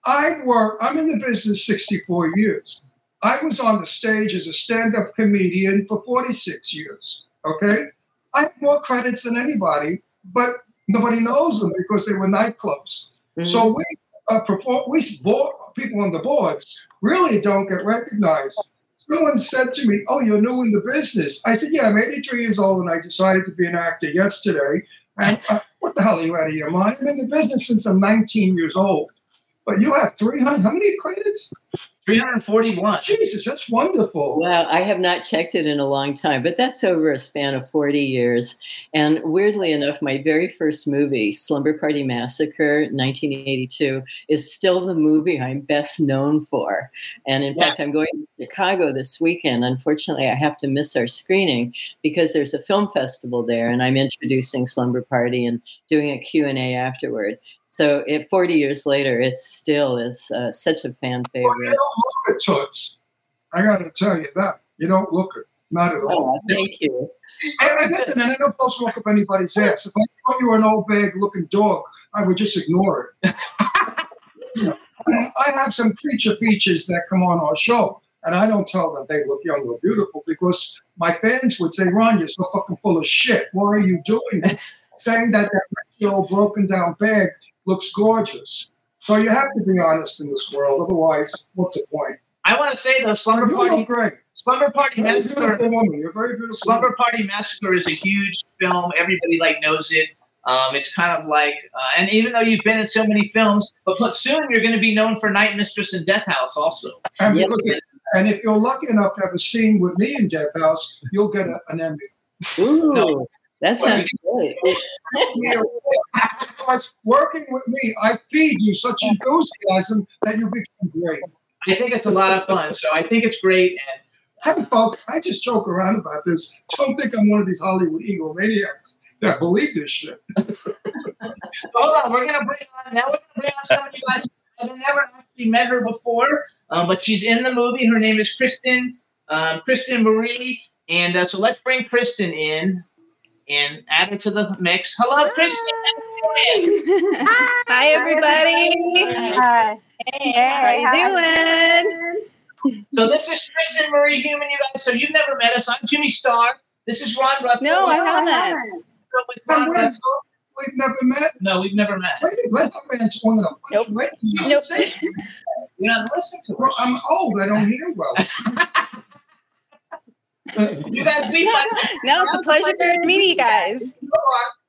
I work, I'm in the business 64 years. I was on the stage as a stand up comedian for 46 years. Okay. I have more credits than anybody, but nobody knows them because they were nightclubs. So we uh, perform, we board, people on the boards really don't get recognized. Someone said to me, Oh, you're new in the business. I said, Yeah, I'm 83 years old and I decided to be an actor yesterday. And uh, what the hell are you out of your mind? I'm in the business since I'm 19 years old. But you have 300, how many credits? 341. Jesus, that's wonderful. Wow, I have not checked it in a long time, but that's over a span of 40 years. And weirdly enough, my very first movie, Slumber Party Massacre, 1982, is still the movie I'm best known for. And in Yeah. fact, I'm going to Chicago this weekend. Unfortunately, I have to miss our screening because there's a film festival there, and I'm introducing Slumber Party and doing a Q&A afterward. So, it, 40 years later, it still is uh, such a fan Well, you don't look at Toots. I got to tell you that. You don't look it. Not at all. Oh, thank you. I, I, listen, and I don't post walk up anybody's ass. If I thought you were an old bag looking dog, I would just ignore it. You know, I, have some creature features that come on our show, and I don't tell them they look young or beautiful because my fans would say, Ron, you're so fucking full of shit. Why are you doing this? Saying that that old broken down bag looks gorgeous. So you have to be honest in this world. Otherwise, what's the point? I want to say though, Slumber You Party, look great. Slumber Party You're Massacre. woman. You're a very beautiful. Slumber Party Massacre is a huge film. Everybody like knows it. Um, it's kind of like, uh, and even though you've been in so many films, but but soon you're going to be known for Night Mistress and Death House also. And, Yes. because, and if you're lucky enough to have a scene with me in Death House, you'll get a, an Emmy. Ooh, No. That sounds great. Because working with me, I feed you such enthusiasm that you become great. I think it's a lot of fun. So I think it's great. And Hey, folks, I just joke around about this. Don't think I'm one of these Hollywood egomaniacs that believe this shit. so hold on, we're going to bring on now. We're to bring on some of you guys. I've never actually met her before, um, but she's in the movie. Her name is Kristen, um, Kristen Marie. And uh, so let's bring Kristen in and add her to the mix. Hello, Kristen. Hi, everybody. Hi. Hey, how you doing? So this is Kristen Marie Human, you guys. So you've never met us. I'm Jimmy Star. This is Ron Russell. No, I haven't. With Ron Wait, Russell. We've never met. No, we've never met. Wait, let the man swing it up. Nope. Wait, Nope. You're not listening to Well. I'm old. I don't hear well. You guys beat my. No, it's a pleasure to meeting you guys. You know?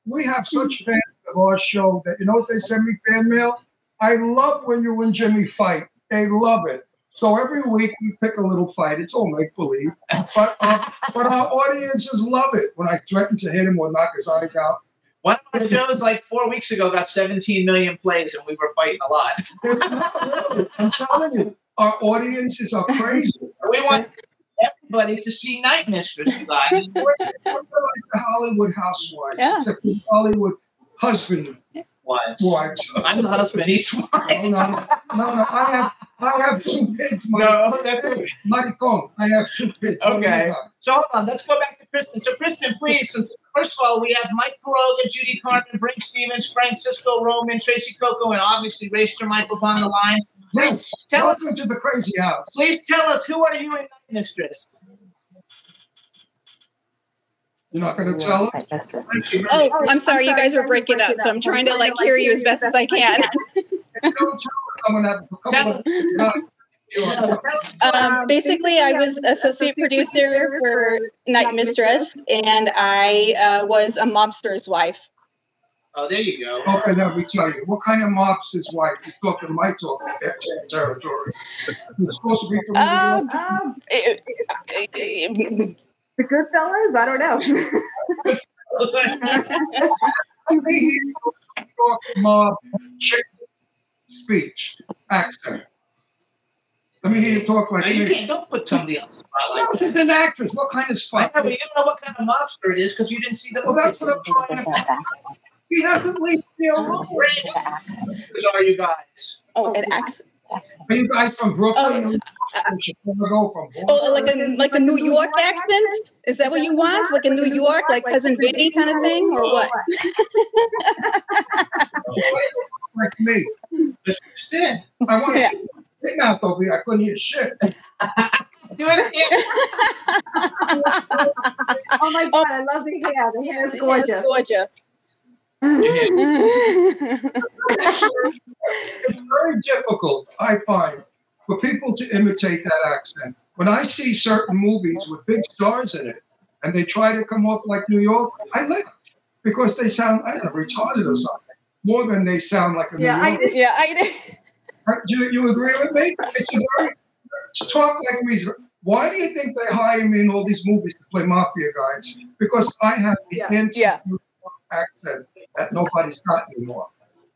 We have such fans of our show that you know what they send me fan mail. I love when you and Jimmy fight. They love it. So every week we pick a little fight. It's all make believe, but uh, but our audiences love it when I threaten to hit him or knock his eyes out. One of our shows like four weeks ago got 17 million plays, and we were fighting a lot. Really. I'm telling you, our audiences are crazy. We want everybody to see Night Mistress, you guys. We're, we're like the Hollywood housewives, Yeah. except the Hollywood husband Wives. wives. I'm the husband. He's No, no, no, no. I have I have two kids. My, No, that's Hey, Maricon, I have two kids. What do you Okay. got? So hold on, let's go back to Kristen. So Kristen, please, since first of all, we have Mike Quiroga, Judy Karman, Brink Stevens, Francisco Roman, Tracee Cocco, and obviously Rayster Michaels on the line. Yes, Tell us, welcome to the crazy house. please tell us who are you in Night Mistress? You're not going to tell us? Oh, I'm sorry, you guys were breaking up, so I'm trying to like hear you as best as I can. Don't tell us. I'm going to have a couple of guys. You are- Tell us- Um, basically, I was associate producer for Night Mistress, and I uh, was a mobster's wife. Oh, there you go. Okay, now we tell you. What kind of mops is white? You talking my talking that territory. It's supposed to be from New Um, York. it- it- The Goodfellas? I don't know. Let me hear you talk mob speech accent. Let me hear you talk like No, you me. can't. Don't put somebody on the No, spotlight. she's an actress. What kind of I spot? know, but you don't know what kind of mobster it is because you didn't see the Well, that's what I'm trying to. He doesn't leave me alone. Who are you guys? oh, an accent. Are you guys from Brooklyn? Oh, New from Chicago, from Boston? Oh, like a like a New York accent? Is that what you want? Like a New York, like cousin Vinny kind of thing, or what? like me. That's Kristen. I want to Yeah. get out over here. I couldn't hear shit. Do it again. Oh my god, I love the hair. The hair is It's gorgeous. gorgeous. It's very difficult, I find, for people to imitate that accent. When I see certain movies with big stars in it and they try to come off like New York, I laugh because they sound, I don't know, retarded or something, more than they sound like a Yeah, New I Yorker. did. yeah, I did. Uh, you, you agree with me? It's a very, to talk like me. Why do you think they hire me in all these movies to play mafia guys? Because I have the Yeah. instant Yeah. New York accent that nobody's got anymore.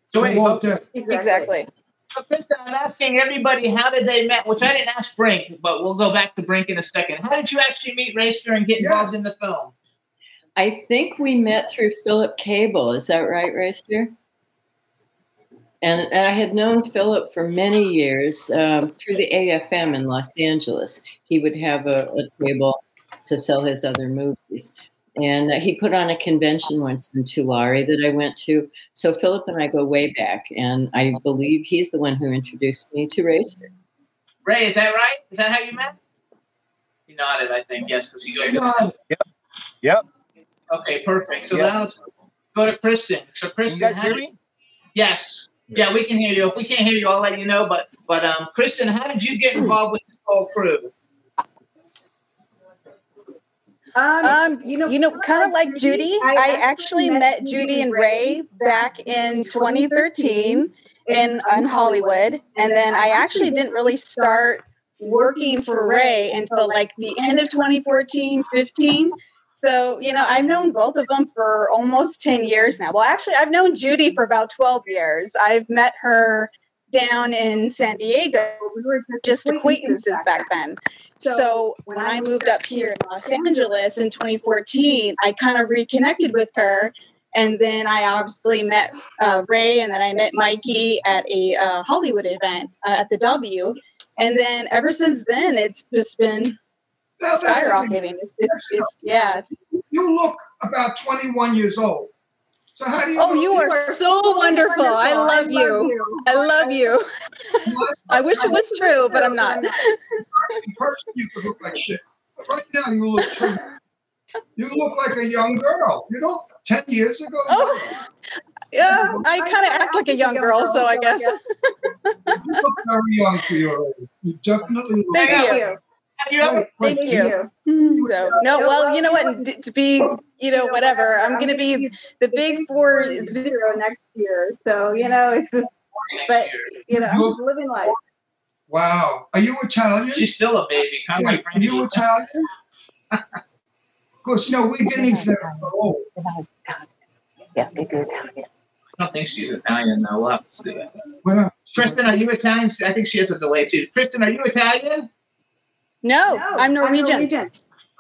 So wait, Well, uh, exactly. So, Kristen, I'm asking everybody how did they met, which I didn't ask Brink, but we'll go back to Brink in a second. How did you actually meet Rayster and get Yeah. involved in the film? I think we met through Philip Cable. Is that right, Rayster? And, and I had known Philip for many years um, through the AFM in Los Angeles. He would have a, a table to sell his other movies. And uh, he put on a convention once in Tulare that I went to. So Philip and I go way back, and I believe he's the one who introduced me to Rayster. Ray, is that right? Is that how you met? He nodded, I think. Yes, because he goes. Yep. Yep. Okay, perfect. So Yeah. now let's go to Kristen. So Kristen, you guys hear did- me? Yes. Yeah, we can hear you. If we can't hear you, I'll let you know. But but um, Kristen, how did you get involved with this whole crew? Um, you know, you know, kind of like Judy, I actually met Judy and Ray back in 2013 in in Hollywood, and then I actually didn't really start working for Ray until like the end of 2014, 15. So, you know, I've known both of them for almost 10 years now. Well, actually, I've known Judy for about 12 years. I've met her down in San Diego. We were just acquaintances back then. So when I moved up here in Los Angeles in 2014, I kind of reconnected with her. And then I obviously met uh, Ray, and then I met Mikey at a uh, Hollywood event uh, at the W. And then ever since then, it's just been Now, that's- skyrocketing. It's, it's, it's yeah. You look about 21 years old. So how do you? oh, you are so wonderful. I love you. I love you. I wish it was true, but I'm not. In person, you could look like shit. But right now, you look. true. You look like a young girl. You know, 10 years ago. Oh, yeah, I kind of act like a young girl, so I guess. You look very young for your age. You definitely look. Thank Have you. you ever? Thank you. Mm-hmm. So, no, well, you know what? d- To be, you know, whatever. I'm gonna be the big four zero next year. So, you know, it's just, but you know, I'm living life. Wow. Are you Italian? She's still a baby. Kind of Wait, like are you Italian? Of course, you know, we Guineas never grow old. Yeah, they do. I don't think she's Italian though. We'll have to see. Well, Kristen, are you Italian? I think she has a delay too. Kristen, are you Italian? No, I'm Norwegian.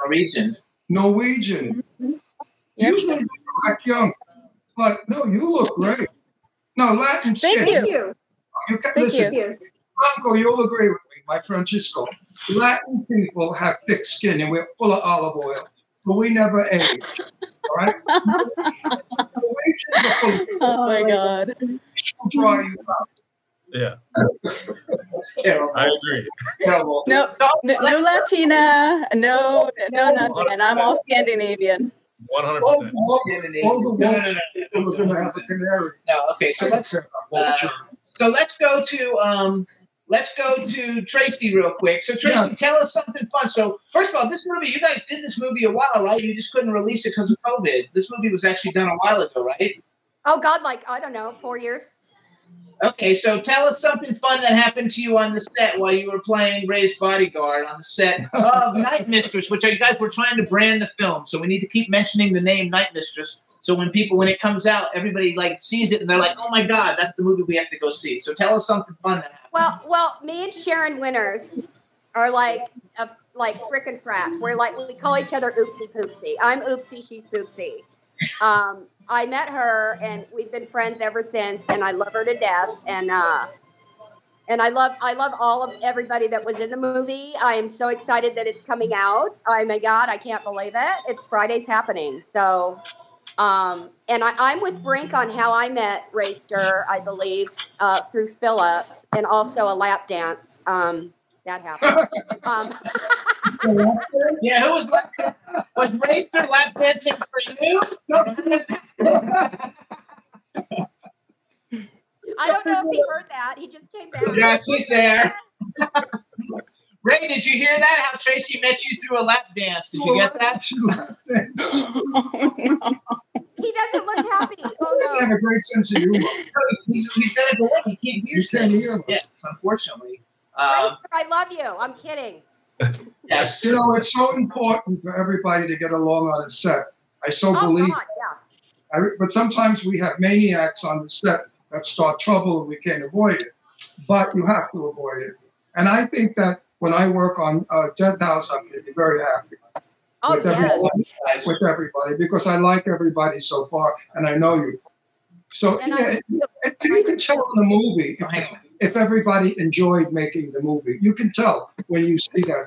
Norwegian. Norwegian. Mm-hmm. Yep. Usually you act young, but no, you look great. No, Latin Thank skin. you. You can Thank listen, you. Franco, you'll agree with me, my Francisco. Latin people have thick skin and we're full of olive oil, but we never age. All right? Norwegians are full of Oh my God. she'll dry you out. Yeah, That's terrible. I agree. Terrible. No, So, no, no Latina, no, no nothing. I'm all Scandinavian. 100%. all, all the No, no, no, no, are going to have a canary. no. Okay, so let's uh, so let's go to um let's go to Tracee real quick. So Tracee, Yeah. tell us something fun. So first of all, this movie you guys did this movie a while, right? You just couldn't release it because of COVID. This movie was actually done a while ago, right? Oh God, like I don't know, four years. Okay, so tell us something fun that happened to you on the set while you were playing Ray's bodyguard on the set of Night Mistress, which you guys were trying to brand the film. So we need to keep mentioning the name Night Mistress. So when people, when it comes out, everybody like sees it and they're like, "Oh my God, that's the movie we have to go see." So tell us something fun that happened. Well, well, me and Sharyn Wynters are like a like frickin' frat. We're like we call each other Oopsie Poopsie. I'm Oopsie, she's Poopsie. Um, I met her and we've been friends ever since, and I love her to death. And uh, and I love I love all of everybody that was in the movie. I am so excited that it's coming out. Oh my God, I can't believe it. It's Friday's happening. So. Um, and I, I'm with Brink on how I met Rayster, I believe, uh, through Philip, and also a lap dance. Um, that happened. um, Yeah, who was lap, was Rayster lap dancing for you? I don't know if he heard that. He just came back. yeah, she's there. Ray, did you hear that? How Tracee met you through a lap dance? Did you get that? He doesn't look happy. He Oh have no. a great sense of humor. He's, he's got a delay. He can't hear things. Yes, unfortunately. Um, Rayster, I love you. I'm kidding. yes. You know, it's so important for everybody to get along on a set. I so Oh believe. God, yeah. I, but sometimes we have maniacs on the set that start trouble and we can't avoid it. But you have to avoid it. And I think that when I work on uh, Death House, I'm going to be very happy Oh with, yes. everybody, with everybody because I like everybody so far and I know you. So And yeah, I- it- it- you can tell in the movie if, if everybody enjoyed making the movie. You can tell when you see that.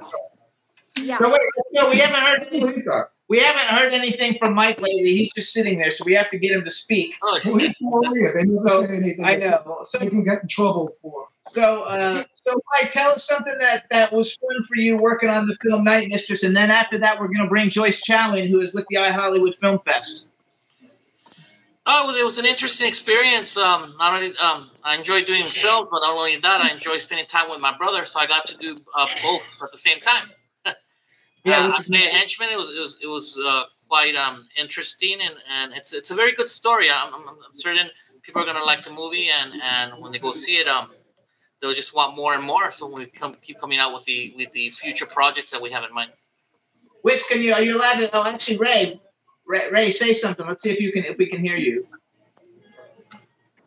Yeah. So wait, no, we haven't heard Believe that. we haven't heard anything from Mike lately. He's just sitting there, so we have to get him to speak. Oh, Well, he's Maria. They never So, say anything. I know. So They can get in trouble for. So, uh, so Mike, tell us something that that was fun for you working on the film Night Mistress, and then after that, we're going to bring Joyce Chow in, who is with the I Hollywood Film Fest. Oh, it was, it was an interesting experience. Um, not only um, I enjoyed doing films, but not only that, I enjoy spending time with my brother. So I got to do uh, both at the same time. Yeah, uh, I played a henchman. It was it was it was uh, quite um, interesting, and, and it's it's a very good story. I'm, I'm, I'm certain people are gonna like the movie, and, and when they go see it, um, they'll just want more and more. So we come keep coming out with the with the future projects that we have in mind. Which can you are you allowed to? Oh, actually, Ray, Ray, Ray, say something. Let's see if you can if we can hear you.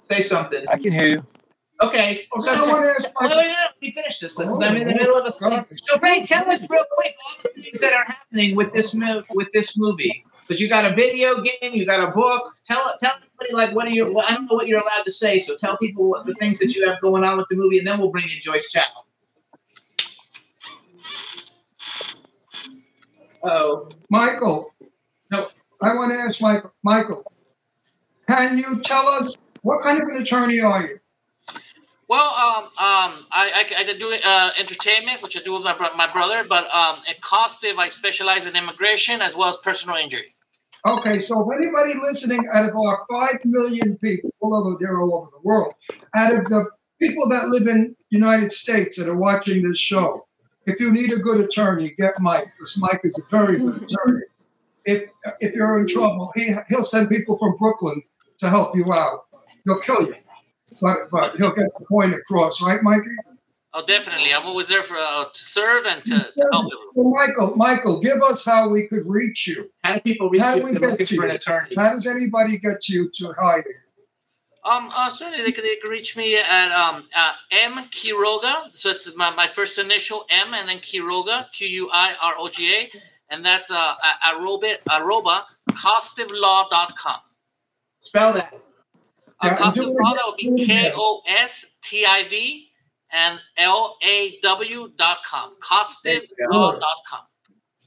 Say something. I can hear you. Okay. Oh, So, I wanna ask wait, Mike- wait, wait, let me finish this. because I'm in the oh, middle of a oh, scene. So, Ray, tell us real quick all the things that are happening with this move with this movie. Because you got a video game, you got a book. Tell tell everybody like what are you? Well, I don't know what you're allowed to say. So tell people what the things that you have going on with the movie, and then we'll bring in Joyce Chow. Oh, Michael. No. I want to ask Michael. Michael, can you tell us what kind of an attorney are you? Well, um, um, I, I, I do uh, entertainment, which I do with my, my brother, but um, at Kostiv, I specialize in immigration as well as personal injury. Okay, so if anybody listening out of our five million people, although they're all over the world, out of the people that live in United States that are watching this show, if you need a good attorney, get Mike because Mike is a very good mm-hmm. attorney. If if you're in trouble, he he'll send people from Brooklyn to help you out. He'll kill you, but but he'll get the point across, right, Mikey? Oh, definitely. I'm always there for uh, to serve and to, to help people. Well, Michael, Michael, give us how we could reach you. how do people reach How you do we get looking to for an you? attorney? How does anybody get you to hire you? Um, uh, certainly they can, they can reach me at um, uh, M Quiroga. So it's my, my first initial M and then Quiroga, Q U I R O G A. And that's uh, a- aroba, aroba, kostivlaw.com. Spell that. Uh, Yeah, Kostiv do it Law, that would be again. K O S T I V and L A W dot com. Kostivlaw.com.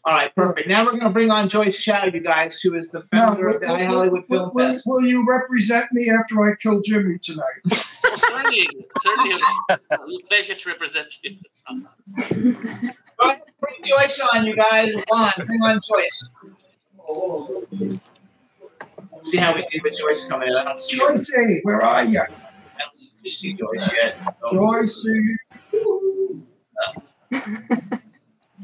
All right, perfect. Now we're going to bring on Joyce Chow, you guys, who is the founder of the I Hollywood will, Film will, Fest. will you represent me after I kill Jimmy tonight? Well, certainly, certainly, a pleasure to represent you. Go ahead, bring Joyce on, you guys. Come on, bring on Joyce. Let's see how we do with Joyce coming in. I don't see, I Joyce, where are you? Don't see Joyce yet. so- Joyce.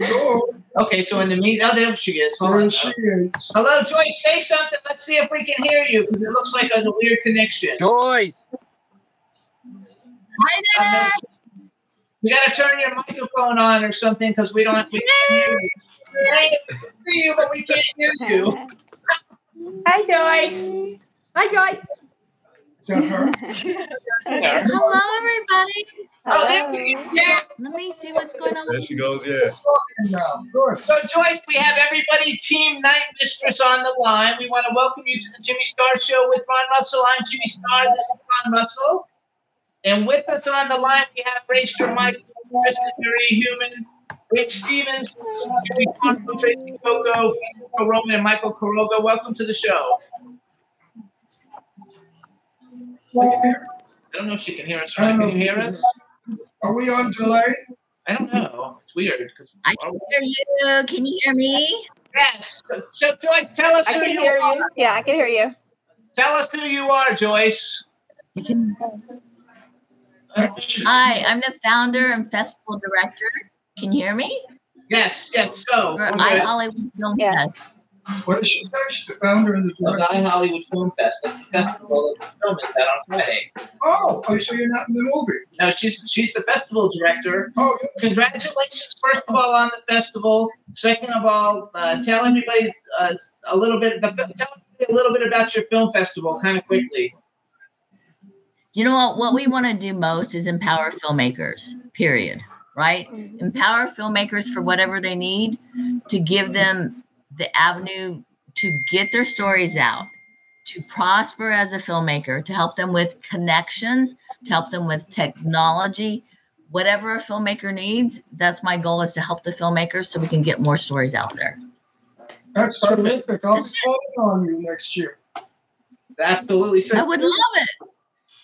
Oh, Okay, so in the meet, oh, there she is. Hold there on. she is. Hello, Joyce. Say something. Let's see if we can hear you because it looks like there's a weird connection. Joyce. Uh, You got to turn your microphone on or something because we don't. We can't hear you. Hey, we can hear you, but we can't hear you. Hi, Joyce. Hi, Joyce. Is that her? There. Hello, everybody. Oh, there we go. Yeah. Let me see what's going on. There she goes. Yeah. Talking now. Good. So, Joyce, we have everybody, Team Night Mistress, on the line. We want to welcome you to the Jimmy Star Show with Ron Russell. I'm Jimmy Star. This is Ron Russell. And with us on the line, we have Rayster Michael, Kristen Marie Human, Rich Stevens, Jimmy Quanto, Tracee Cocco, Roman, and Michael Quiroga. Welcome to the show. I don't know if she can hear us. Right? Can you hear us? Are we on delay? I don't know. It's weird. 'cause- I can hear you. Can you hear me? Yes. So, Joyce, tell us I who can you hear are. you. Yeah, I can hear you. Tell us who you are, Joyce. You can. Hi, I'm the founder and festival director. Can you hear me? Yes, yes, go. For We're I good. Hollywood Film Yes. Fest. What did she say? She's the founder and the Of the director. Hollywood Film Fest. That's the festival that film is that on Friday. Oh, oh, so you're not in the movie? No, she's she's the festival director. Oh, Congratulations, first of all, on the festival. Second of all, uh, tell everybody uh, a little bit. The, tell everybody a little bit about your film festival, kind of quickly. You know what? What we want to do most is empower filmmakers, period. Right? Empower filmmakers for whatever they need to give them the avenue to get their stories out, to prosper as a filmmaker, to help them with connections, to help them with technology, whatever a filmmaker needs. That's my goal is to help the filmmakers so we can get more stories out there. That's terrific. I'll be calling on you next year. Absolutely. So, I would love it.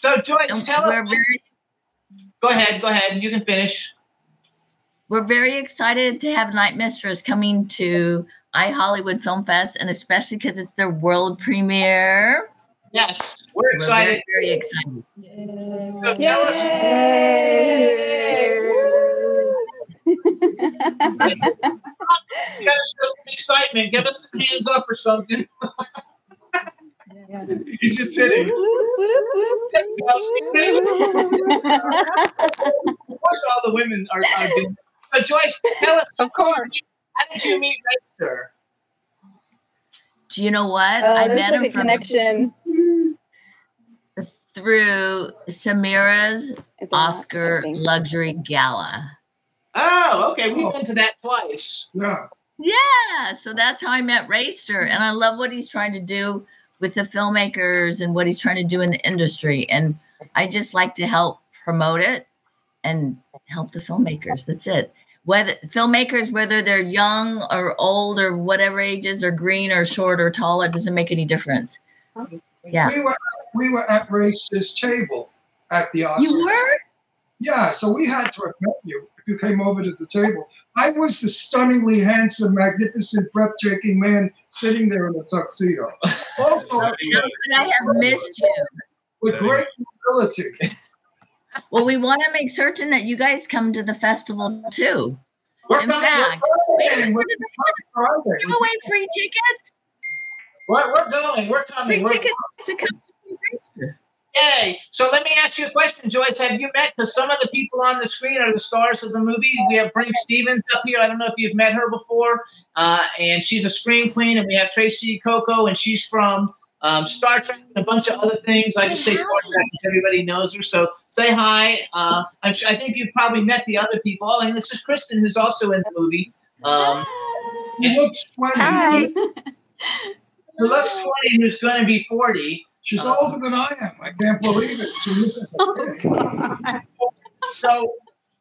So, Joyce, And tell us. very- Go ahead. Go ahead. You can finish. We're very excited to have Night Mistress coming to I Hollywood Film Fest, and especially because it's their world premiere. Yes, we're We're excited. very, very excited. So tell us. You gotta show some excitement. Give us some hands up or something. He's just sitting. of course, all the women are, are doing. So, Joyce, tell us. Of course. How did you meet Rachel? Do you know what? Uh, I met like him a from connection. through Samira's Oscar Luxury Gala. Oh, okay. We went to that twice. Yeah. Yeah, so that's how I met Rayster, and I love what he's trying to do with the filmmakers and what he's trying to do in the industry. And I just like to help promote it and help the filmmakers. That's it. Whether filmmakers, whether they're young or old or whatever ages, or green or short or tall, it doesn't make any difference. Yeah. We were we were at Race's table at the Oscars. You were? Yeah, so we had to have met you if you came over to the table. I was the stunningly handsome, magnificent, breathtaking man sitting there in a tuxedo. Also, How I have missed you? with great humility. Well, we want to make certain that you guys come to the festival too. We're In coming, fact, we're going. Give away free tickets. We're, we're going. We're Free coming. We're, tickets to come to. Yay! So let me ask you a question, Joyce. Have you met? Because some of the people on the screen are the stars of the movie. We have Brink Stevens up here. I don't know if you've met her before, uh, and she's a screen queen. And we have Tracee Cocco, and she's from um, Star Trek and a bunch of other things. I just say Star Trek because everybody knows her. So say hi. Uh, I'm sure, I think you've probably met the other people. Oh, and this is Kristen, who's also in the movie. Um, He looks 20. Hi. who looks 20, who's going to be 40. She's older than I am. I can't believe it. She looks like a kid. So,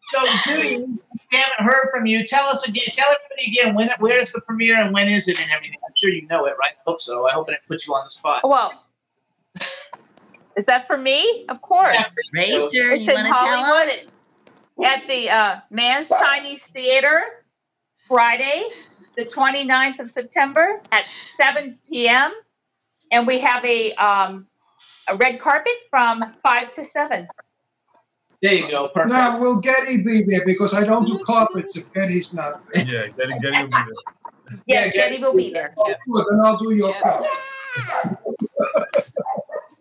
so Judy, we haven't heard from you. Tell us again. Tell everybody again when. Where is the premiere and when is it and everything? I'm sure you know it, right? I hope so. I hope it didn't put you on the spot. Well, is that for me? Of course. Rayster, It's you in want to tell? Hollywood at the uh, Mann's Chinese Theater Friday, the 29th of September at 7 p.m. And we have a, um, a red carpet from 5 to 7. There you go. Perfect. Now, will Getty be there? Because I don't do carpets if Getty's not there. Yeah, Getty, Getty will be there. Yes, Getty will be there. Oh, good, then I'll do your car.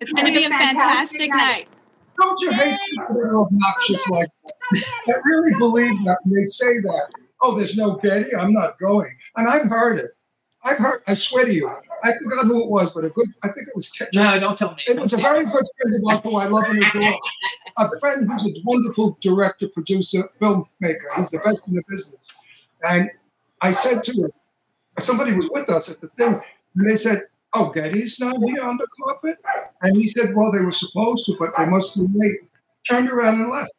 It's going to be a fantastic night. Don't you hate people that are obnoxious like that? That really believe that when they say that. Oh, there's no Getty. I'm not going. And I've heard it. I've heard. I swear to you. I forgot who it was, but a good. I think it was. Ke- No, don't tell me. It was a very good friend of mine who I love and adore. A friend who's a wonderful director, producer, filmmaker. He's the best in the business. And I said to him, somebody was with us at the thing, and they said, "Oh, Getty's not here on the carpet." And he said, "Well, they were supposed to, but they must be late." Turned around and left.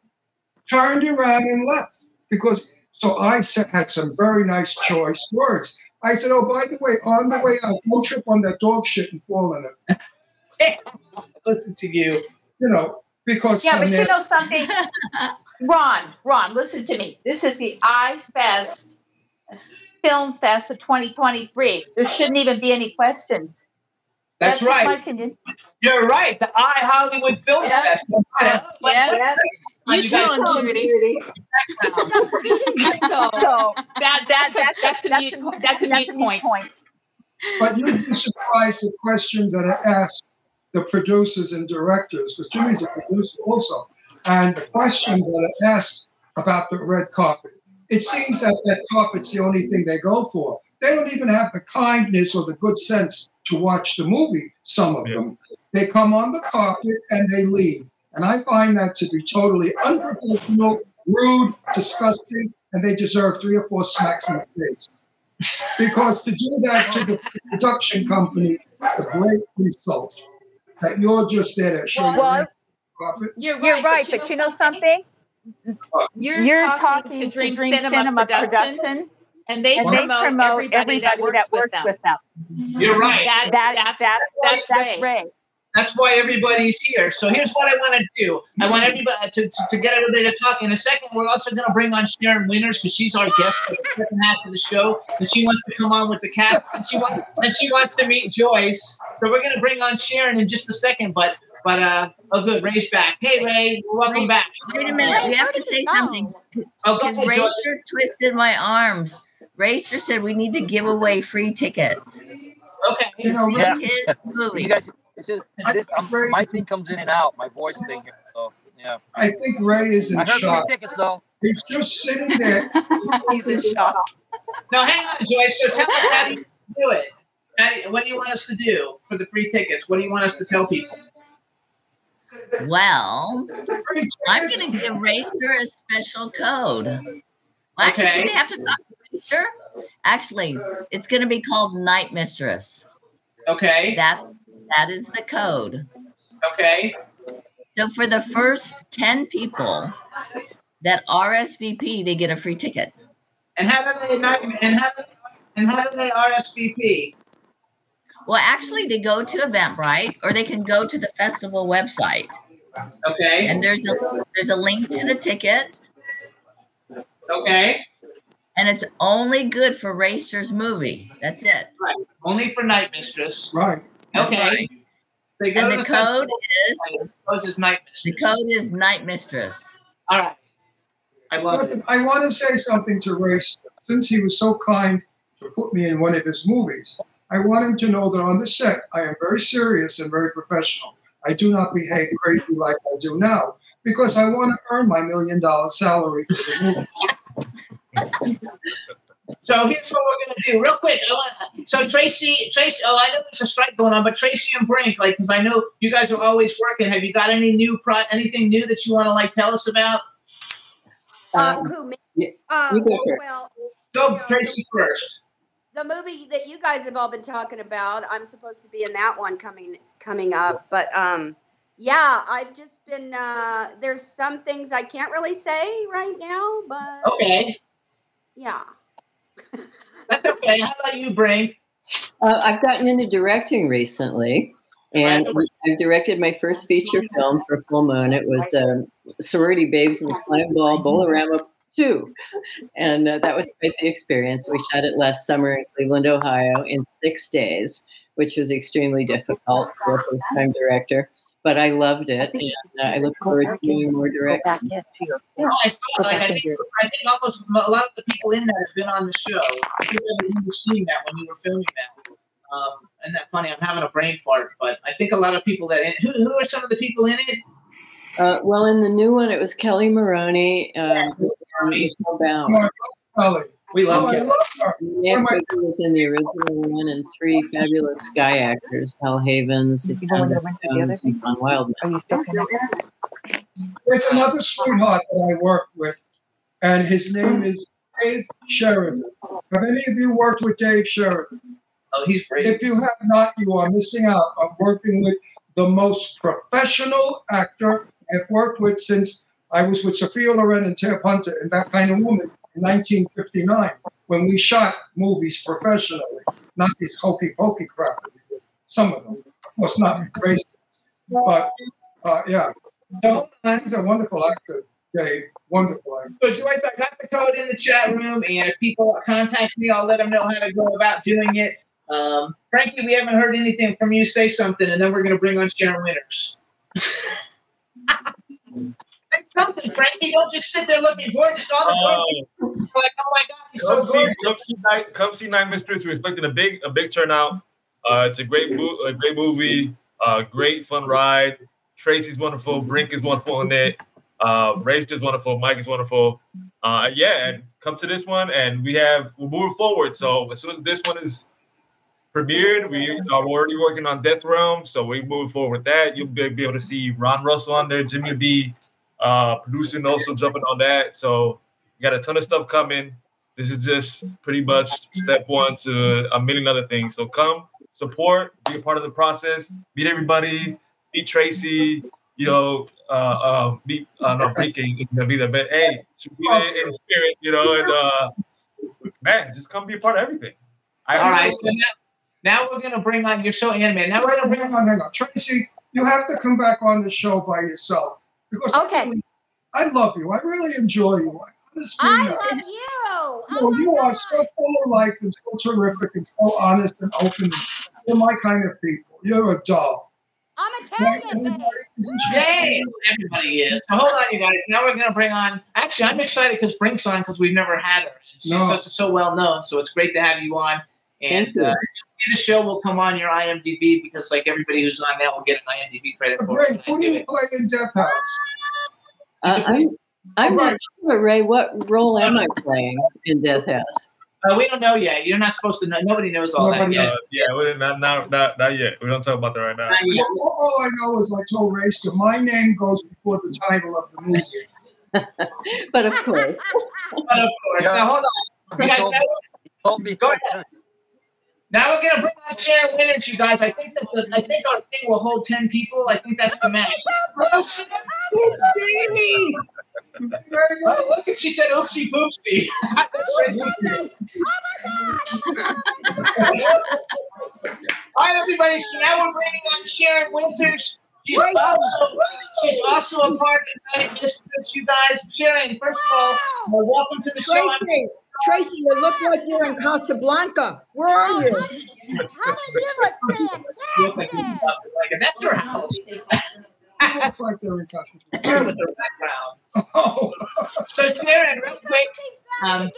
Turned around and left because. So I said, had some very nice choice words. I said, "Oh, by the way, on the way out, don't trip on that dog shit and fall in it." Listen to you. You know, because Yeah, but you know something? Ron, Ron, listen to me. This is the iFest Film Fest of 2023. There shouldn't even be any questions. That's, just right. my. You're right. The I Hollywood Film Yeah. Fest. Yeah. Yeah. You tell him, Judy. So, so that, that's, a, that's, a mute, that's a mute point. But you'd be surprised the questions that are asked the producers and directors, because Jimmy's a producer also, and the questions that are asked about the red carpet. It seems that that carpet's the only thing they go for. They don't even have the kindness or the good sense to watch the movie, some of them. They come on the carpet and they leave. And I find that to be totally unprofessional, rude, disgusting, and they deserve three or four smacks in the face because to do that to the production company a great insult that you're just there to show your Well, carpet. You're You're right, but you know something? You're, You're talking, talking to Dream, to Dream Cinema, Cinema Productions, Productions, and they and they promote, promote everybody, that works, with, them. with them. You're right. That, That, that's, that's, that's, that's, Ray. Ray. That's why everybody's here. So here's what I want to do. I want everybody to, to, to get everybody to talk. In a second, we're also going to bring on Sharyn Wynters because she's our guest for the second half of the show, and she wants to come on with the cast, and she wants and she wants to meet Joyce. So we're going to bring on Sharyn in just a second. But but uh oh good, Ray's back. Hey Ray, welcome back. Wait a minute. We have to say something. Oh, go Because ahead, Joyce. Rayster twisted my arms. Rayster said we need to give away free tickets Okay. to see Yeah. his movie. You guys, this is this, um, my thing comes in and out. My voice thing. So yeah. I think Ray is in I heard shock. tickets though. He's just sitting there. He's in shock. Now hang on, Joyce. So tell us how do you do it? How what do you want us to do for the free tickets? What do you want us to tell people? Well, I'm going to give Rayster a special code. Well, actually, Okay. should they have to talk to Rayster? Actually, it's going to be called Night Mistress. Okay. That's that is the code. Okay. So for the first ten people that RSVP, they get a free ticket. And how do they not? And how do and how do they RSVP? Well, actually, they go to Eventbrite or they can go to the festival website, Okay. and there's a there's a link to the tickets, Okay. and it's only good for Rayster's movie. That's it. Right. Only for Night Mistress. Right. That's Okay. right. They go And the the code festival. is The code is Night the Mistress. code is Night Mistress. All right. I love it. I want to say something to Ray. Since he was so kind to put me in one of his movies, I want him to know that on the set, I am very serious and very professional. I do not behave crazy like I do now because I want to earn my million dollar salary for the movie. So here's what we're gonna do, real quick. I want, so Tracee, Tracee. Oh, I know there's a strike going on, but Tracee and Brink, like, because I know you guys are always working. Have you got any new pro? Anything new that you want to like tell us about? Uh, Um, who me? yeah, Um, you go first. well, Go, Tracee first. the movie that you guys have all been talking about, I'm supposed to be in that one coming coming up. But um, yeah, I've just been. Uh, there's some things I can't really say right now, but Okay, yeah. That's okay. How about you, Brink? Uh, I've gotten into directing recently, and I've directed my first feature film for Full Moon. It was um, Sorority Babes in the Slimeball Bowl-O-Rama 2. And uh, that was quite the experience. We shot it last summer in Cleveland, Ohio, in six days, which was extremely difficult for a first time director. But I loved it, and uh, I look forward to doing more directing. No, I saw like I think I think almost a lot of the people in that have been on the show. I think that you were seeing that when you were filming that. Um, isn't that funny? I'm having a brain fart, but I think a lot of people that who, who are some of the people in it? Uh, well, in the new one, it was Kelli Maroney, um, and Michelle Bauer. No, Kelly. We Oh, love I you. love her. Nick Cooper was in the original one, and three fabulous Sky actors: Hal Havins, Candace Jones, and John Wildman. There's another sweetheart that I work with, and his name is Dave Sheridan. Have any of you worked with Dave Sheridan? Oh, he's great. If you have not, you are missing out on working with the most professional actor I've worked with since I was with Sophia Loren and Tab Hunter and that kind of woman in 1959 when we shot movies professionally, not these hokey pokey crap. Some of them, of course, not racist, but uh, yeah. So he's a wonderful actor, Dave. Wonderful actor. So Joyce, I got the code in the chat room, and if people contact me, I'll let them know how to go about doing it. Um, Frankie, we haven't heard anything from you. Say something, and then we're going to bring on Sharyn Wynters. Something, Frankie. Don't just sit there looking gorgeous all the time. like, oh my God, he's so Come see, gorgeous. come see night, come see Night Mistress. We're expecting a big, a big turnout. Uh, it's a great, mo- a great movie, uh, great fun ride. Tracee's wonderful, Brink is wonderful in it. Uh, Race is wonderful, Mike is wonderful. Uh, yeah, and come to this one, and we have we're moving forward. So as soon as this one is premiered, we are already working on Death Realm, so we move forward with that. You'll be, be able to see Ron Russell on there, Jimmy B, uh, producing, also jumping on that. So we got a ton of stuff coming. This is just pretty much step one to a million other things. So come support, be a part of the process, meet everybody, meet Tracee, you know, uh, uh, meet, uh, not breaking, it's gonna be there, but hey, should be there in spirit, you know, and uh, man, just come be a part of everything. I All right. So now, now we're gonna bring on. You're so animated. Now we're gonna bring on, hang on. Tracee, you have to come back on the show by yourself. Because Okay. I love you. I really enjoy you. Honestly, I uh, love you. No, you are so full of life and so terrific and so honest and open. You're my kind of people. You're a doll. I'm Italian, babe. Yay! Everybody is. So hold on, you guys. Now we're gonna bring on. Actually, I'm excited because Brink's on because we've never had her. She's No. such so well known, so it's great to have you on. And Thank you. the show will come on your IMDb because, like everybody who's on that, will get an IMDb credit for it. Who do you play in Death House? Uh, I'm, I'm not sure, Ray. What role am I playing in Death House? Uh, we don't know yet. You're not supposed to know. Nobody knows all that Uh, yet. yeah, we didn't, not, not, not, not yet. We don't talk about that right now. All, all I know is I told Rayster, my name goes before the title of the movie. But of course. But of course. Now hold on. You guys, told- now, go ahead. Now we're gonna bring on Sharyn Wynters, you guys. I think that the, I think our thing will hold ten people. I think that's the match. Oh, look she said oopsie poopsie. That's Tracee. All right, everybody. So now we're bringing on Sharyn Wynters. She's also, she's also a part of Night Mistress, you guys. Sharyn, first of all, welcome to the show. Tracee, Tracee, you look like you're in Casablanca. Where are you? How do you look You look like you're in Casablanca. That's her house. Looks like they're in Casablanca. Her with her background. So Sharyn, real quick. Um,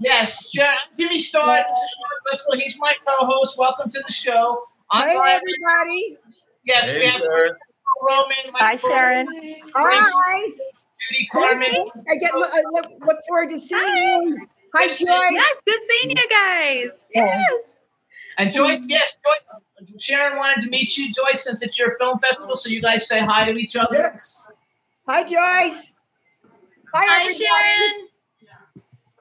yes, Sharyn, I'm Jimmy Star. This is Sean Whistle. He's my co-host. Welcome to the show. I'm Hey, Brian- everybody. Yes, we have Sharyn. Roman. Hi, Sharyn. Hi. Judy Karman. I get look, I look, look forward to seeing you. Hi, Joyce. Yes, good seeing you guys. Yes. And Joyce, yes, Joyce. Sharyn wanted to meet you, Joyce, since it's your film festival, so you guys say hi to each other. Yes. Hi, Joyce. Hi, Hi, everybody. Sharyn.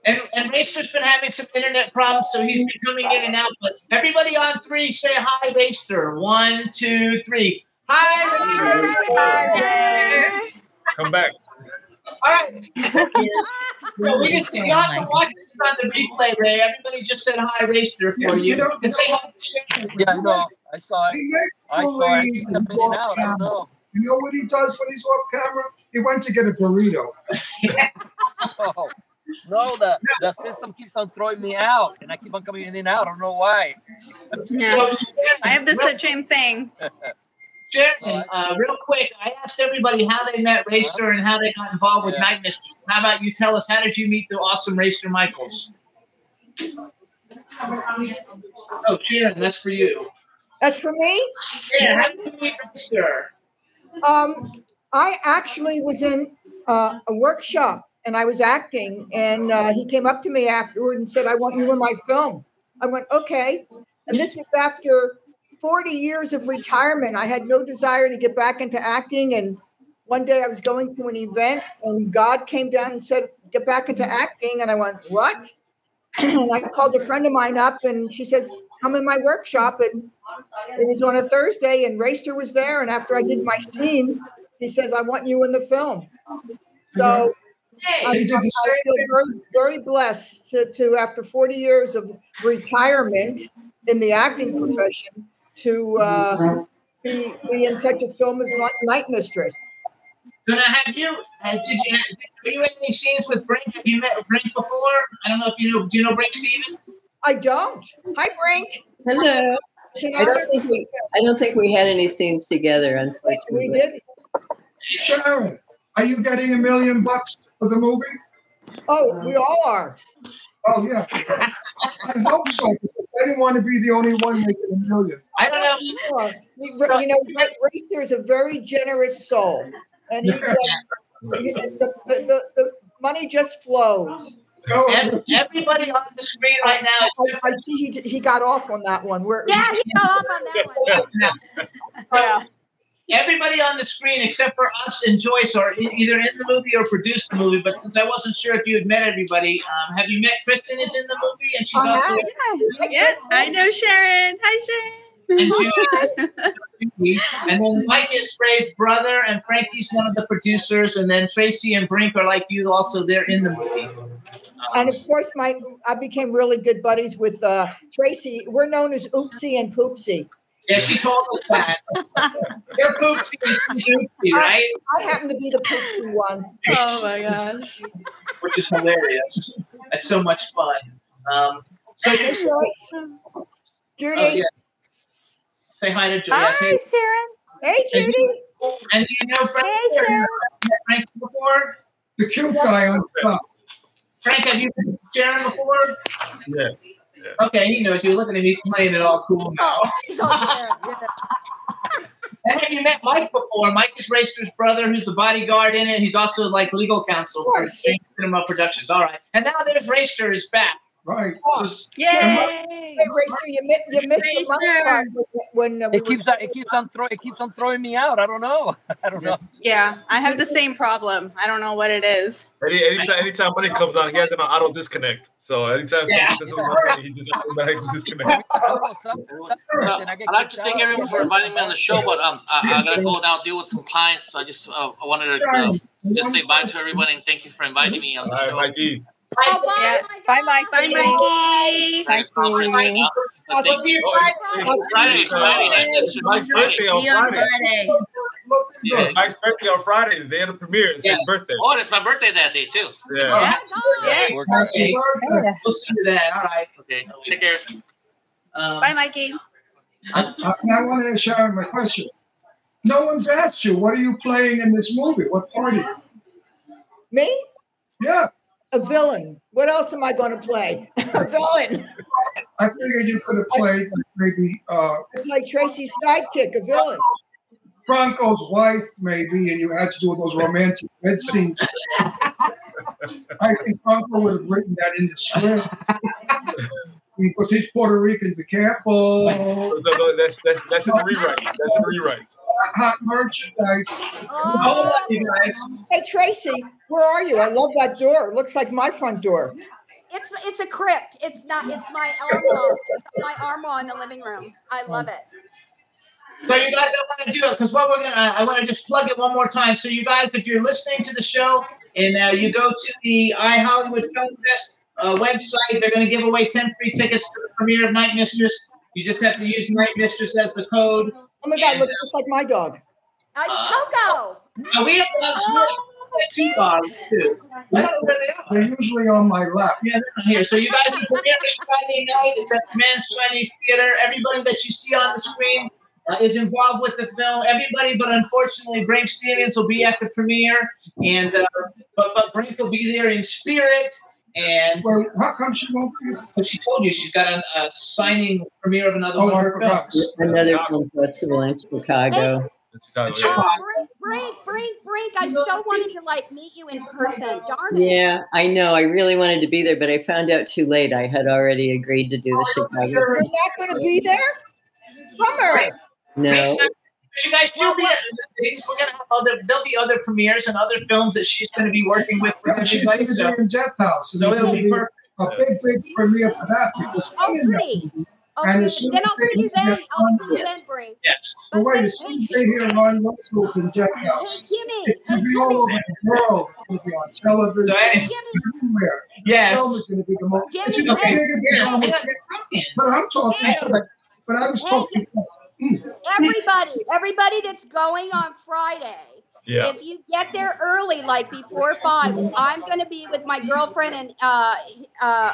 And and Rayster's been having some internet problems, so he's been coming in and out. But everybody on three say hi, Rayster. One, two, three. Hi, Rayster. Come back. All right. so we just you have to watch this on the replay, Ray. Everybody just said hi, Rayster, for Yeah, you. you know- and say hi to Sharyn. Yeah, I know. I saw it. He I saw it. He's he's coming in off and out. I don't know. You know what he does when he's off camera? He went to get a burrito. Oh, no, the, the system keeps on throwing me out, and I keep on coming in and out. I don't know why. Yeah. I have the same thing. Sharyn, uh, real quick, I asked everybody how they met Rayster and how they got involved with Yeah. Night Mistress. How about you tell us, how did you meet the awesome Rayster Michaels? Oh, Sharyn, that's for you. That's for me. Yeah, how did you meet Rayster? Um, I actually was in uh, a workshop and I was acting, and uh, he came up to me afterward and said, "I want you in my film." I went, "Okay," and this was after 40 years of retirement. I had no desire to get back into acting, and one day I was going to an event, and God came down and said, "Get back into acting," and I went, "What?" and I called a friend of mine up, and she says, "Come in my workshop," and it was on a Thursday, and Rayster was there. And after I did my scene, he says, "I want you in the film." So I'm, did the I same feel thing. very, very blessed to, to, after 40 years of retirement in the acting profession, to uh, be, be in such a film as Night- Night Mistress. So now, have you, uh, did you, were you in any scenes with Brink? Have you met Brink before? I don't know if you know, do you know Brink Stevens? I don't. Hi, Brink. Hello. I don't think we I don't think we had any scenes together, Unfortunately, We did. Sharyn, are you getting a million bucks for the movie? Oh, we all are. Oh yeah. I hope so. Because I didn't want to be the only one making a million. I don't know. Sure. We- You know, Ra- Rayster is a very generous soul, and he just, he- the, the, the, the money just flows. Every- Everybody on the screen right now I, I see he he got off on that one. Where Yeah, he got off on that one. So, everybody on the screen except for us and Joyce are either in the movie or produced the movie. But since I wasn't sure if you had met everybody, um, have you met Kristen? Is in the movie, and she's Oh, also hi. Yes, I know Sharyn. Hi, Sharyn. and Judy. and then Mike is Frey's brother, and Frankie's one of the producers, and then Tracee and Brink are like you, also they're in the movie. And of course, my I became really good buddies with uh, Tracee. We're known as Oopsie and Poopsie. Yeah, she told us that. You're Poopsie and she's right? I, I happen to be the Poopsie one. Oh my gosh. Which is hilarious. That's so much fun. Um, so Hey, Judy, Joyce. Judy. say hi to Joyce. Hi, Sharyn. Hey, Judy. And do you know Frank? Hey, Have you Sharyn. met Frank before? The cute guy on top. Frank, have you met Sharyn before? Yeah. Okay, he knows you. Look at him; he's playing it all cool now. He's over And have you met Mike before? Mike is Rayster's brother, who's the bodyguard in it. He's also like legal counsel for Cinema Productions. All right, and now there's Rayster is back. Right. So, Yay! Hey, Rayster, you, mi- you missed the money Rayster. part when uh, we It keeps on, it keeps on throw, it keeps on throwing me out. I don't know. I don't know. Yeah, I have the same problem. I don't know what it is. Any, anytime, anytime money comes on, he has an auto disconnect. So anytime Yeah. something says money, he just automatically disconnects. I don't know. Some, some Well, person, I get I'd like to thank everyone for inviting me on the show, but um, I, I gotta go now deal with some clients. So I just uh, I wanted to uh, just say bye to everybody and thank you for inviting me on All the right, show. Mikey. Oh, bye, Yeah. Bye, Mike. Bye, Mikey. Thanks, conference. and, uh, I'll thank see you. you Oh, Friday, it's Friday. night. That's Mike's Friday. birthday See on you on Friday. Friday. Look Yeah. good. Mike's birthday on Friday, the day of the premiere. It's Yes. his birthday. Oh, it's my birthday that day too. Yeah. Yeah. God. Work- Okay, we'll see you then. All right. Okay, take care. Um, Bye, Mikey. I, I, I want to ask Sharyn my question. No one's asked you, what are you playing in this movie? What part are you? me Yeah, a villain. What else am I going to play? a villain. I figured you could have played maybe uh, It's like Tracee's sidekick, a villain. Franco's wife, maybe, and you had to do those romantic bed scenes. I think Franco would have written that in the script. because he's Puerto Rican, be careful. So, so that's that's that's in the rewrite. That's in the rewrite. Hot merchandise. hold on, you guys. Hey, Tracee, where are you? I love that door. It looks like my front door. It's it's a crypt. It's not. It's my armoire. It's my armoire in the living room. I love it. So you guys, I want to do it because what we're gonna, I want to just plug it one more time. So you guys, if you're listening to the show and uh, you go to the I Hollywood Film Fest uh, website, they're going to give away ten free tickets to the premiere of Night Mistress. You just have to use Night Mistress as the code. Oh my God, And, looks just like my dog. Uh, it's Coco. Uh, we have dogs. We have two dogs too. I don't know where they are. Usually on my lap. Yeah, they're not here. So you guys, the premiere is Friday night. It's at the Mann's Chinese Theater. Everybody that you see on the screen uh, is involved with the film. Everybody, but unfortunately, Brink Stevens will be at the premiere, and uh, but but Brink will be there in spirit. And Well, how come she won't be? but she told you she's got a, a signing premiere of another Oh, one of her films. Another film festival in Chicago. Chicago, Sure. yeah. Oh, Brink, Brink, Brink, Brink. I so wanted to like meet you in person. Darn it. Yeah, I know. I really wanted to be there, but I found out too late. I had already agreed to do the Chicago. You're not going to be there? Bummer. Next No. time, but you guys still be at other things. We're gonna have other. There'll be other premieres and other films that she's going to be working with. with Yeah, she's going everybody. to So, be in Death House. and so it'll gonna be perfect. a big, big premiere for that because Oh, I'm in that great. Movie. Oh, And good. as soon Then as I'll see they you then. get I'll see you Yes. then, Brink. Yes. So wait, as soon as they hear Ron Russell's in Death Hey, House, Jimmy. it's Hey, going to be all Jimmy. over the world. It's going to be on television, So, hey, Jimmy. everywhere. yes. The film is going to be the most. Jimmy, It's a hey. bigger Yes. drama. Hang on, you're talking. But I'm talking Hey. to like, but I was Hey. talking. Mm. Everybody, everybody that's going on Friday. Yeah. If you get there early, like before five, I'm going to be with my girlfriend and uh, uh,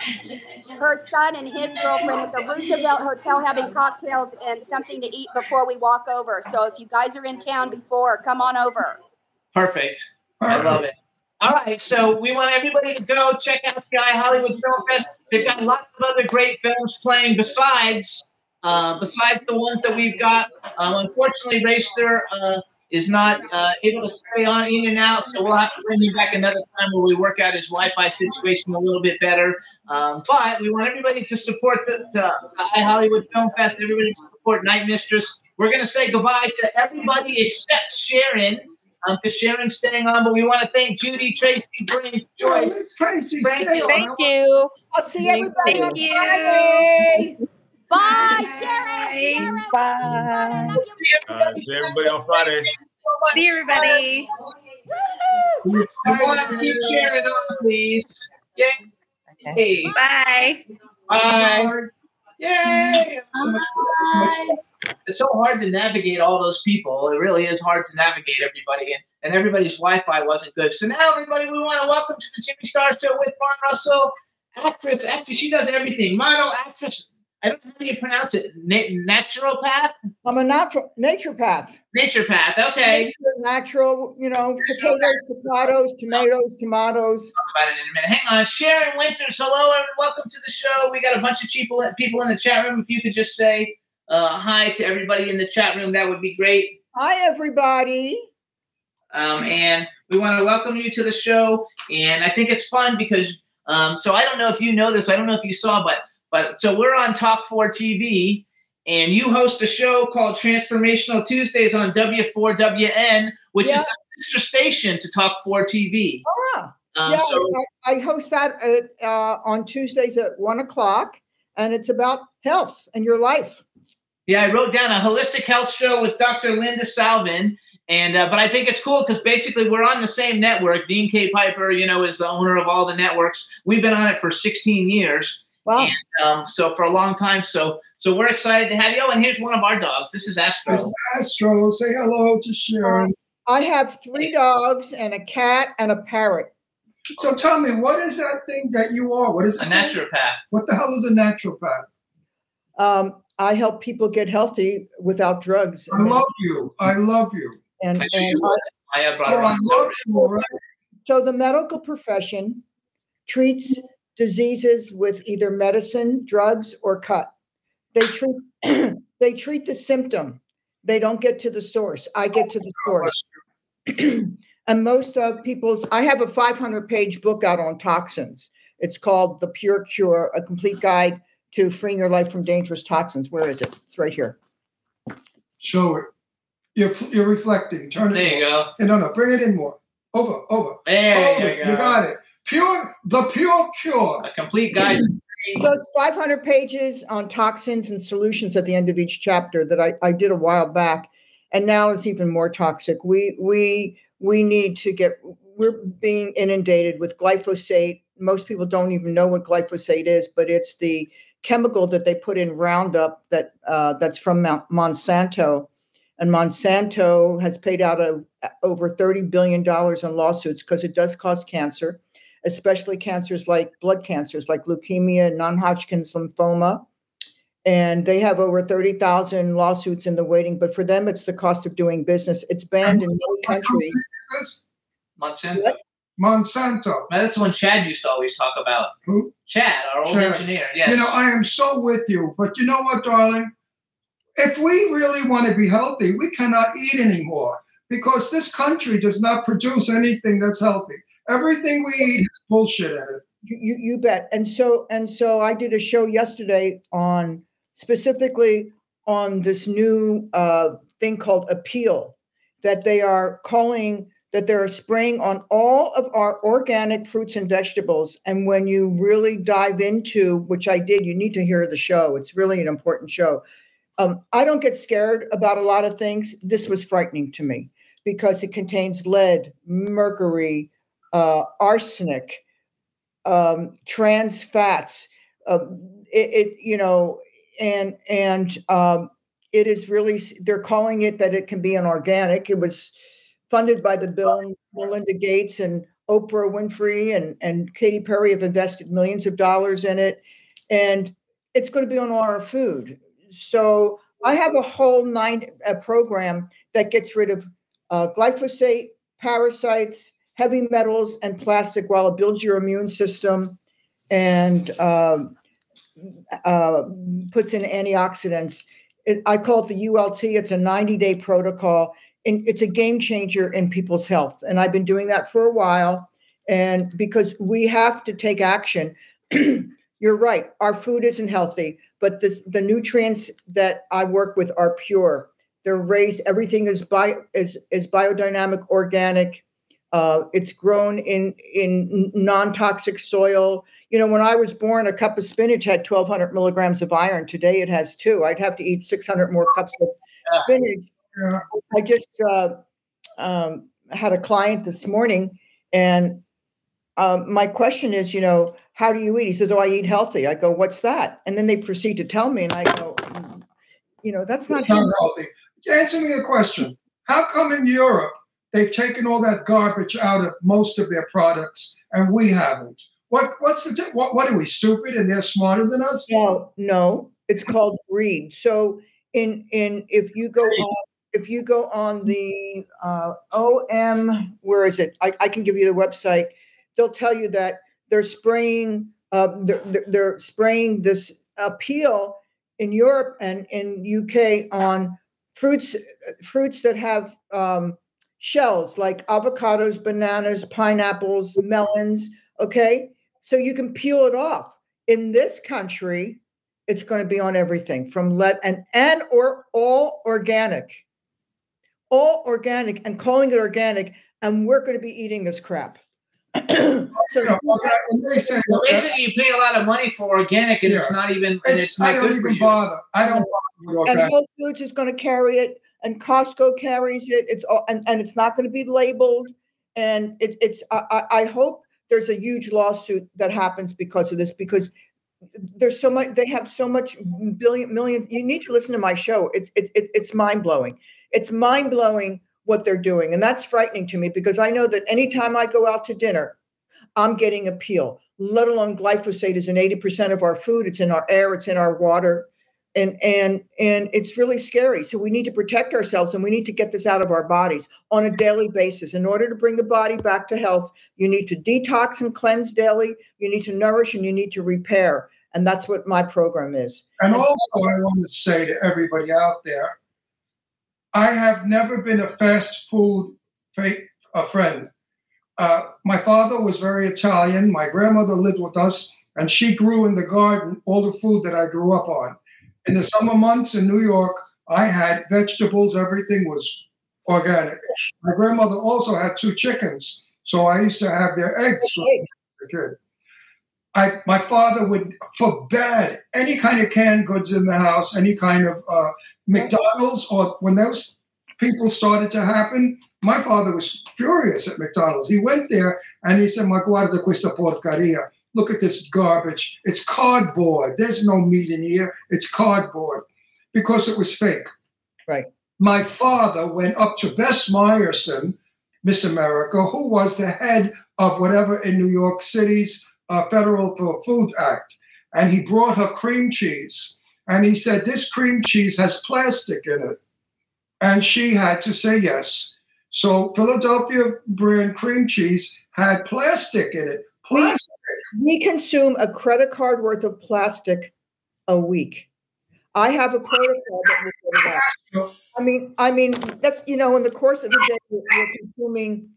her son and his girlfriend at the Roosevelt Hotel having cocktails and something to eat before we walk over. So if you guys are in town before, come on over. Perfect. I love it. All right, so we want everybody to go check out the I Hollywood Film Fest. They've got lots of other great films playing besides uh, besides the ones that we've got. Um, unfortunately, Rayster uh, is not uh, able to stay on in and out, so we'll have to bring him back another time where we work out his Wi-Fi situation a little bit better. Um, but we want everybody to support the, the I Hollywood Film Fest. Everybody to support Night Mistress. We're going to say goodbye to everybody except Sharyn. Um, because Sharyn's staying on, but we want to thank Judy, Tracee, Brink, Joyce, Tracee. Frank, Thank you. I'll see Thank everybody on you. Friday. Bye, Sharyn. Sharyn. Bye. Uh, see everybody on Friday. See you, everybody. Come on, keep sharing on, please. Yay. Bye. Bye. Yay. So much- so much- It's so hard to navigate all those people. It really is hard to navigate everybody, and, and everybody's Wi-Fi wasn't good. So now, everybody, we want to welcome to the Jimmy Star Show with Ron Russell, actress. Actually, she does everything. Model, actress. I don't know how you pronounce it. Na- naturopath, I'm a natural naturopath. naturopath. Okay. Nature, natural, you know, potatoes, potatoes, tomatoes, tomatoes. Talk about it in a minute. Hang on, Sharyn Wynters. Hello, and welcome to the show. We got a bunch of people people in the chat room. If you could just say uh, hi to everybody in the chat room, that would be great. Hi, everybody. Um, and we want to welcome you to the show. And I think it's fun because um, so I don't know if you know this. I don't know if you saw, but but so we're on Talk 4 TV, and you host a show called Transformational Tuesdays on W4WN, which Yeah. is a sister station to Talk 4 TV. Ah, Um, yeah, so I, I host that at, uh, on Tuesdays at one o'clock, and it's about health and your life. Yeah, I wrote down a holistic health show with Dr. Linda Salvin. And uh, but I think it's cool because basically we're on the same network. Dean K. Piper, you know, is the owner of all the networks. We've been on it for 16 years. Wow. And um, so for a long time. So so we're excited to have you. Oh, and here's one of our dogs. This is Astro. It's Astro. Say hello to Sharyn. I have three dogs and a cat and a parrot. So tell me, what is that thing that you are? What is it? A called? naturopath. What the hell is a naturopath? Um, I help people get healthy without drugs. I love you. I love you. And, I and knew you would. I have brought Oh, I love you already. so the medical profession treats diseases with either medicine, drugs, or cut. They treat they treat the symptom. They don't get to the source. I get to the source. and most of people's I have a 500 page book out on toxins. It's called The Pure Cure: A Complete Guide to Freeing Your Life from Dangerous Toxins. Where is it? It's right here. Show it. You're, you're reflecting. Turn it. There you more. go. Hey, no, no. Bring it in more. Over, over. There over. you go. You got it. Pure, the pure cure. A complete guide. So it's 500 pages on toxins and solutions at the end of each chapter that I, I did a while back, and now it's even more toxic. We we we need to get. We're being inundated with glyphosate. Most people don't even know what glyphosate is, but it's the chemical that they put in Roundup that uh, that's from Mount Monsanto, and Monsanto has paid out a, over 30 billion dollars in lawsuits because it does cause cancer especially cancers like blood cancers like leukemia, non-Hodgkin's lymphoma. And they have over 30,000 lawsuits in the waiting, but for them, it's the cost of doing business. It's banned in many countries. Monsanto. Monsanto. Man, that's the one Chad used to always talk about. Who? Chad, our old Chad. engineer. Yes. You know, I am so with you. But you know what, darling? If we really want to be healthy, we cannot eat anymore because this country does not produce anything that's healthy. Everything we eat is bullshit in it. You, you, you bet. And so and so I did a show yesterday on specifically on this new uh, thing called Apeel that they are calling that they're spraying on all of our organic fruits and vegetables. And when you really dive into, which I did, you need to hear the show. It's really an important show. Um, I don't get scared about a lot of things. This was frightening to me because it contains lead, mercury, uh, arsenic, um, trans fats. Uh, it, it, you know, and and um, it is really. They're calling it that it can be an organic. It was funded by the Bill and Melinda Gates and Oprah Winfrey and and Katy Perry have invested millions of dollars in it, and it's going to be on our food. So I have a whole nine a program that gets rid of uh, glyphosate, parasites, heavy metals, and plastic while it builds your immune system and um, uh, puts in antioxidants. It, I call it the ULT. It's a 90 day protocol, and it's a game changer in people's health. And I've been doing that for a while. And because we have to take action, you're right, our food isn't healthy. but this, the nutrients that I work with are pure. They're raised. Everything is bio is is biodynamic, organic. Uh, it's grown in in non toxic soil. You know, when I was born, a cup of spinach had 1,200 milligrams of iron. Today, it has two. I'd have to eat 600 more cups of spinach. I just uh, um, had a client this morning, and um, my question is, you know, how do you eat? He says, "Oh, I eat healthy." I go, "What's that?" And then they proceed to tell me, and I go, "Mm, "You know, that's not." Not healthy. Answer me a question. How come in Europe they've taken all that garbage out of most of their products and we haven't? What what's the di- what what are we stupid and they're smarter than us? No, no, it's called greed. So in in if you go on if you go on the uh, OM, where is it? I, I can give you the website. They'll tell you that they're spraying uh, they're, they're- they're spraying this Apeel in Europe and in UK on fruits fruits that have um, shells like avocados, bananas, pineapples, melons. Okay, so you can peel it off. In this country, it's going to be on everything from let and and or all organic, all organic, and calling it organic. And we're going to be eating this crap. so So basically, you pay a lot of money for organic, and it's not even. And It's- it's not I don't good for even you. bother. I don't bother with and organic. Whole Foods is going to carry it, and Costco carries it. It's all, and, and it's not going to be labeled. And it, it's I, I I hope there's a huge lawsuit that happens because of this because there's so much they have so much billion million. You need to listen to my show. It's it, it, it's mind blowing. It's mind blowing what they're doing, and that's frightening to me because I know that anytime I go out to dinner, I'm getting a peel. Let alone glyphosate is in 80% of our food. It's in our air. It's in our water and and and it's really scary so we need to protect ourselves and we need to get this out of our bodies on a daily basis in order to bring the body back to health you need to detox and cleanse daily you need to nourish and you need to repair and that's what my program is And so- also, I want to say to everybody out there, I have never been a fast food fa- a friend. Uh, my father was very Italian. My grandmother lived with us, and she grew in the garden all the food that I grew up on. In the summer months in New York, I had vegetables. Everything was organic. My grandmother also had two chickens, so I used to have their eggs. when I kid. I, my father would forbid any kind of canned goods in the house, any kind of uh, McDonald's, or when those people started to happen, my father was furious at McDonald's. He went there and he said, Ma guarda questa porcaria. Look at this garbage. It's cardboard. There's no meat in here. It's cardboard because it was fake. Right. My father went up to Bess Myerson, Miss America, who was the head of whatever in New York City's uh, Federal for Food Act. And he brought her cream cheese. And he said, This cream cheese has plastic in it. And she had to say yes. So Philadelphia brand cream cheese had plastic in it. Plastic. We consume a credit card worth of plastic a week i have a protocol that will go to that. i mean i mean that's you know in the course of the day we're consuming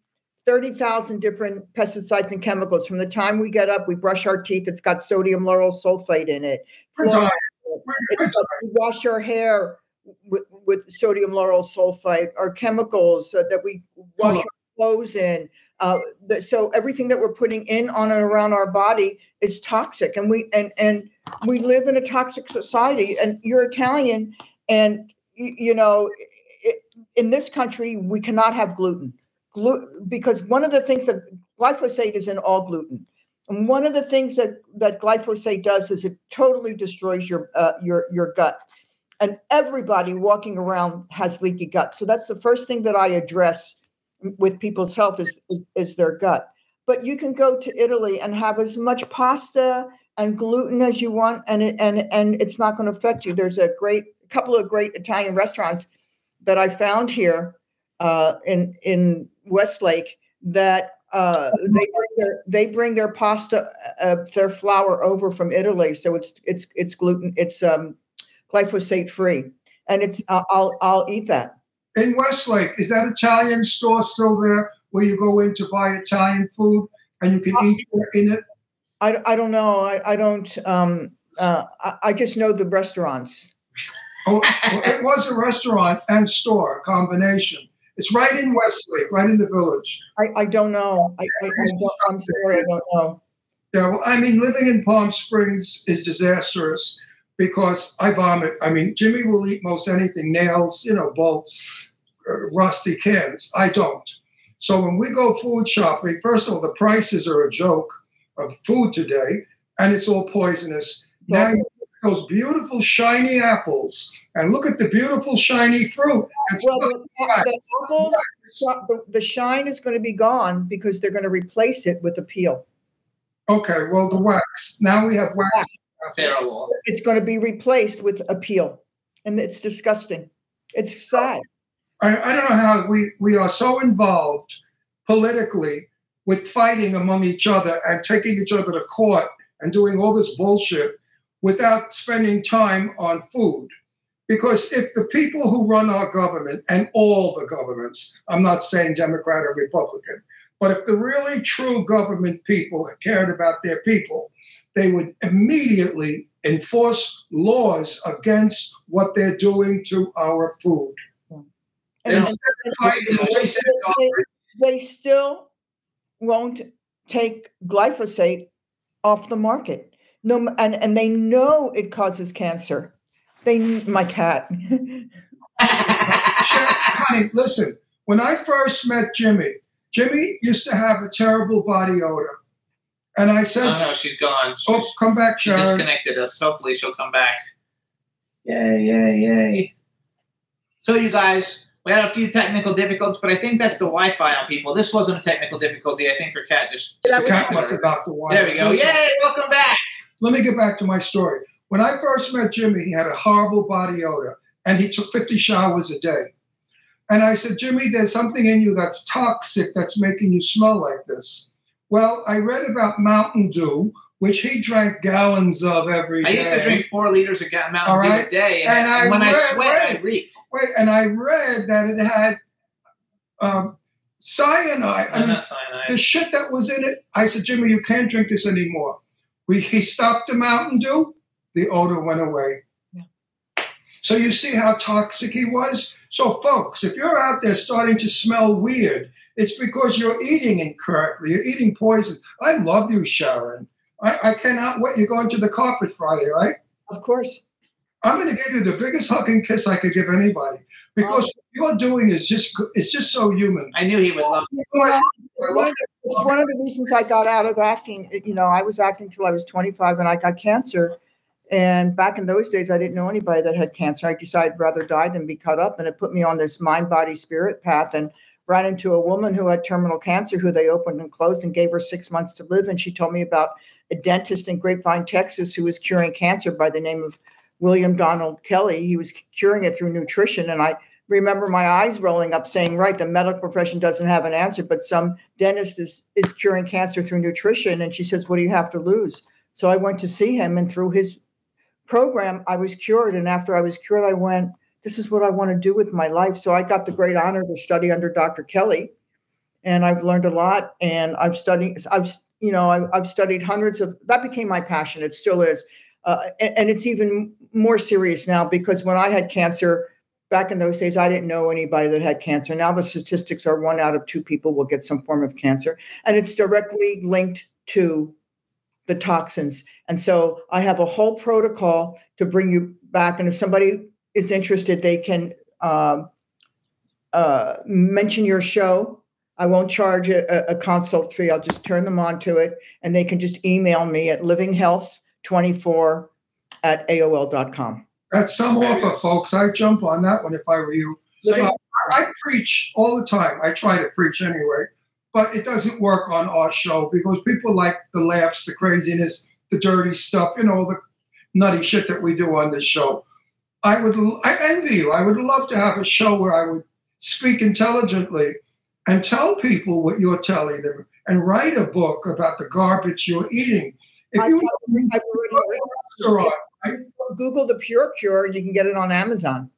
30,000 different pesticides and chemicals from the time we get up we brush our teeth it's got sodium lauryl sulfate in it Fluoride. got- we wash our hair with, with sodium lauryl sulfate or chemicals that we wash our clothes in uh, so everything that we're putting in on and around our body is toxic. And we and and we live in a toxic society and you're italian and you, you know i in this country we cannot have gluten. Glu- because one of the things that glyphosate is in all gluten. And one of the things that that glyphosate does is it totally destroys your uh, your your gut. And everybody walking around has leaky gut. So that's the first thing that i address with people's health is, is, is their gut. But you can go to Italy and have as much pasta and gluten as you want, and it, and and it's not going to affect you. There's a great couple of great Italian restaurants that I found here uh, in in Westlake that uh, they bring their they bring their pasta uh, their flour over from Italy, so it's it's it's gluten it's um, glyphosate free, and it's uh, I'll I'll eat that. In Westlake, is that Italian store still there where you go in to buy Italian food and you can eat in it? I, I don't know. I, I don't. Um, Uh, I, I just know the restaurants. Oh, well, it was a restaurant and store combination. It's right in Westlake, right in the village. I, I don't know. I, I, I I'm sorry, I don't know. Yeah, well, I mean, living in Palm Springs is disastrous because I vomit. I mean, Jimmy will eat most anything, nails, you know, bolts, uh, rusty cans. I don't. So when we go food shopping, first of all, the prices are a joke of food today, and it's all poisonous. Now you those beautiful shiny apples, and look at the beautiful shiny fruit. It's Well, the, the apples, so- the, the shine is going to be gone because they're going to replace it with a peel. okay, well, the wax. Now we have wax. Terrible. It's going to be replaced with Apeel, and it's disgusting. It's sad. I, I don't know how we, we are so involved politically with fighting among each other and taking each other to court and doing all this bullshit without spending time on food. Because if the people who run our government and all the governments, I'm not saying Democrat or Republican, but if the really true government people cared about their people, they would immediately enforce laws against what they're doing to our food. And Instead of fighting the waste they, they still won't take glyphosate off the market. No, and and they know it causes cancer. They, my cat. Honey, listen, when I first met Jimmy, Jimmy used to have a terrible body odor. And I said, Oh no, she's gone. Oh, she's, Oh, come back, she disconnected us. Hopefully, she'll come back. Yay! Yay! Yay! So, you guys, we had a few technical difficulties, but I think that's the Wi-Fi on people. This wasn't a technical difficulty. I think her cat just. The cat must have knocked the wire. There we go. Listen, Yay! Welcome back. Let me get back to my story. When I first met Jimmy, he had a horrible body odor and he took 50 showers a day. And I said, Jimmy, there's something in you that's toxic that's making you smell like this. Well, I read about Mountain Dew, which he drank gallons of every I day. used to drink four liters of Mountain All Dew right. a day, and, And I and when I read- sweat, I reeked. Wait, and I read that it had um, cyanide. I No, mean, not cyanide. the shit that was in it. I said, Jimmy, you can't drink this anymore. We he stopped the Mountain Dew, the odor went away. Yeah. So you see how toxic he was. So, folks, if you're out there starting to smell weird, it's because you're eating incorrectly. You're eating poison. I love you, Sharyn. I, I cannot wait. You're going to the carpet Friday, right? Of course. I'm going to give you the biggest hug and kiss I could give anybody because oh. what you're doing is just it's just so human. I knew he would love. Well, it's one of the reasons I got out of acting. You know, I was acting till I was 25 and I got cancer. And back in those days, I didn't know anybody that had cancer. I decided rather die than be cut up. And it put me on this mind, body, spirit path and ran into a woman who had terminal cancer who they opened and closed and gave her six months to live. And she told me about a dentist in Grapevine, Texas, who was curing cancer by the name of William Donald Kelley. He was curing it through nutrition. And I remember my eyes rolling up saying, right, the medical profession doesn't have an answer, but some dentist is, is curing cancer through nutrition. And she says, what do you have to lose? So I went to see him and through his program, I was cured. And after I was cured, I went, this is what I want to do with my life. So I got the great honor to study under Dr. Kelley. And I've learned a lot and I've studied, I've, you know, I've, I've studied hundreds of, that became my passion. It still is. Uh, and, and it's even more serious now because when I had cancer back in those days, I didn't know anybody that had cancer. Now the statistics are one out of two people will get some form of cancer, and it's directly linked to the toxins. And so I have a whole protocol to bring you back. And if somebody is interested, they can um, uh, mention your show. I won't charge a, a consult fee. I'll just turn them on to it, and they can just email me at livinghealth24 at AOL.com. That's some offer, folks. I jump on that one if I were you. So I, I preach all the time. I try to preach anyway, but it doesn't work on our show because people like the laughs, the craziness, the dirty stuff, you know, the nutty shit that we do on this show. I would, I envy you. I would love to have a show where I would speak intelligently and tell people what you're telling them and write a book about the garbage you're eating. If you I've already Google the Pure Cure, you can get it on Amazon.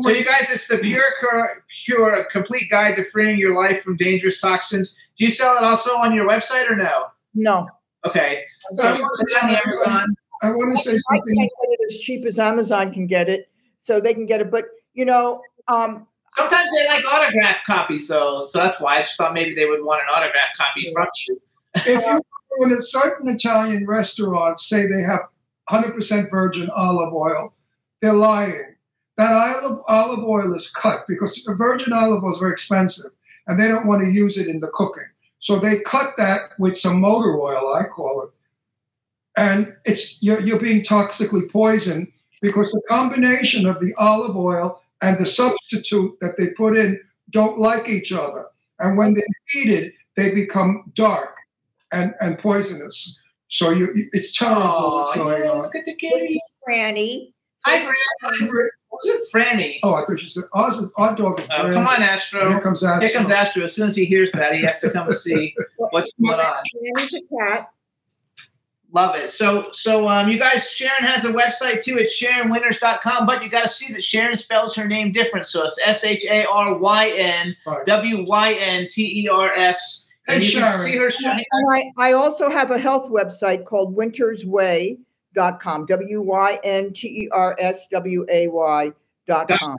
So, you guys, it's the Pure Cure, Cure, complete guide to freeing your life from dangerous toxins. Do you sell it also on your website or no? No. Okay. So, it's on Amazon. I want to say I something. can't get it as cheap as Amazon can get it, so they can get it. But you know, um, Sometimes they like autograph copies, so so that's why I just thought maybe they would want an autograph copy from you. if you go in a certain Italian restaurant, say they have 100% virgin olive oil, they're lying. That olive, olive oil is cut because the virgin olive oil is very expensive and they don't want to use it in the cooking. So they cut that with some motor oil, I call it. And it's you're, you're being toxically poisoned because the combination of the olive oil and the substitute that they put in don't like each other. And when they're heated, they become dark and, and poisonous. So you, you- it's terrible what's going yeah, on. look at the this kitty. is Franny. Hi, Franny. What's it, Franny? Oh, I thought you said ours is, our dog is Oh, come on. Astro. Here comes Astro. Here comes Astro. As soon as he hears that, he has to come and see what's going on. Franny's a cat. Love it. So, so um, you guys, Sharyn has a website too. It's SharynWynters.com, but you got to see that Sharyn spells her name different. So it's S H A R Y N W Y N T E R S. And Hey, you can Sharyn. see her. And I, I also have a health website called wyntersway.com. W Y N T E R S W A Y dot com.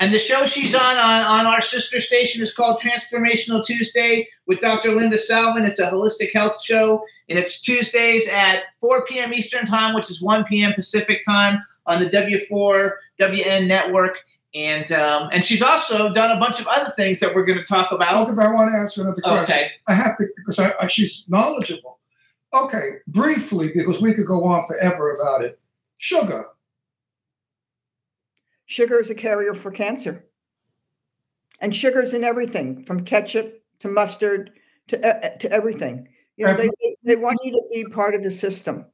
And the show she's on, on on our sister station is called Transformational Tuesday with Dr. Linda Salvin. It's a holistic health show, and it's Tuesdays at 4 p.m. Eastern Time, which is 1 p.m. Pacific Time on the W4 WN network. And um, and she's also done a bunch of other things that we're going to talk about. Okay, but I want to ask another question. Okay. I have to because I, I, she's knowledgeable. Okay, briefly because we could go on forever about it. Sugar. Sugar is a carrier for cancer. And sugar's in everything from ketchup to mustard to, uh, to everything. You know, they, they, want you to be part of the system.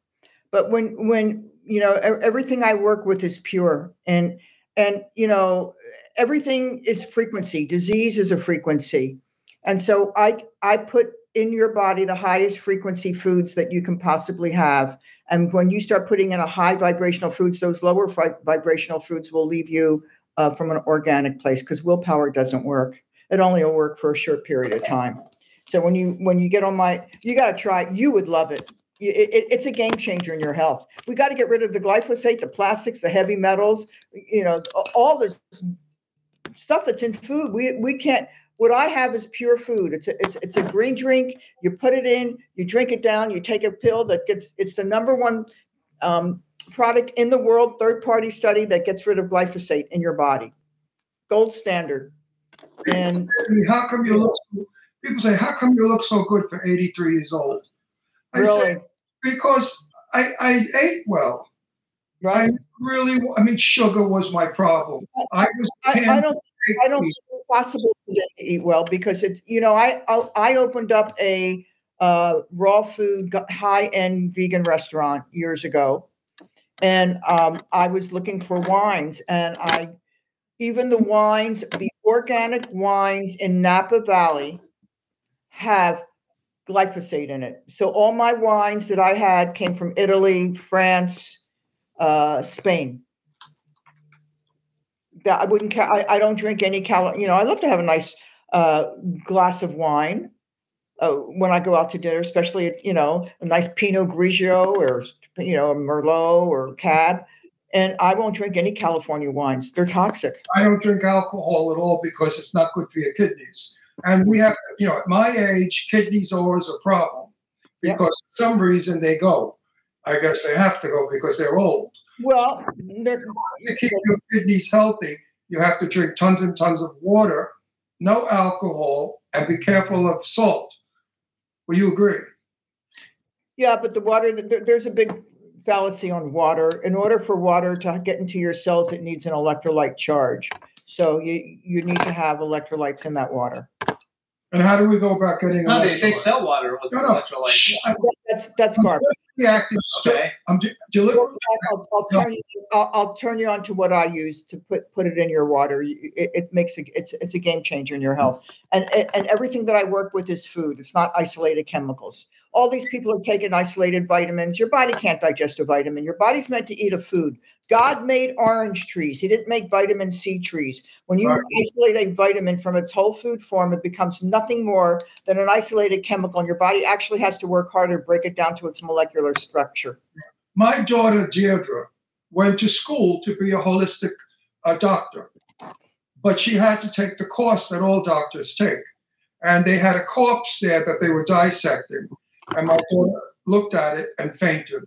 But when, when, you know, everything I work with is pure and, and, you know, everything is frequency. Disease is a frequency. And so I, I put in your body the highest frequency foods that you can possibly have. And when you start putting in a high vibrational foods, those lower vi- vibrational foods will leave you uh, from an organic place because willpower doesn't work. It only will work for a short period of time. So when you when you get on my, you got to try. it. You would love it. It- it- it's a game changer in your health. We got to get rid of the glyphosate, the plastics, the heavy metals. You know, all this stuff that's in food. We we can't. What I have is pure food. It's a it's it's a green drink. You put it in, you drink it down. You take a pill that gets. It's the number one um, product in the world, third party study that gets rid of glyphosate in your body. Gold standard. And how come you look? So, people say, "How come you look so good for 83 years old?" I Really? say, because I, I ate well. Right. I really, I mean, sugar was my problem. I was. I, I don't I don't possible to eat well because it's you know I I, I opened up a uh, raw food high end vegan restaurant years ago, and um, I was looking for wines and I even the wines the organic wines in Napa Valley have glyphosate in it. So all my wines that I had came from Italy, France, uh, Spain I wouldn't. Ca- I, I don't drink any cal. You know, I love to have a nice uh, glass of wine uh, when I go out to dinner, especially you know a nice Pinot Grigio or you know a Merlot or Cab. And I won't drink any California wines; they're toxic. I don't drink alcohol at all because it's not good for your kidneys. And we have, you know, at my age, kidneys are always a problem because for some reason they go. I guess they have to go because they're old. Well, to keep your kidneys healthy, you have to drink tons and tons of water, no alcohol, and be careful of salt. Will you agree? Yeah, but the water, there's a big fallacy on water. In order for water to get into your cells, it needs an electrolyte charge. So you you need to have electrolytes in that water. And how do we go about getting? No, they, they electrolytes? sell water with No, no. electrolytes. That's that's garbage. Active. Okay. I'm de- deliberately. I'll, I'll turn you. I'll, I'll turn you on to what I use to put put it in your water. It, it makes a it's it's a game changer in your health. And and and everything that I work with is food. It's not isolated chemicals. All these people are taking isolated vitamins. Your body can't digest a vitamin. Your body's meant to eat a food. God made orange trees. He didn't make vitamin C trees. When you Right. isolate a vitamin from its whole food form, it becomes nothing more than an isolated chemical, and your body actually has to work harder to break it down to its molecular structure. My daughter Deirdre went to school to be a holistic uh, doctor, but she had to take the course that all doctors take. And they had a corpse there that they were dissecting. And my daughter looked at it and fainted.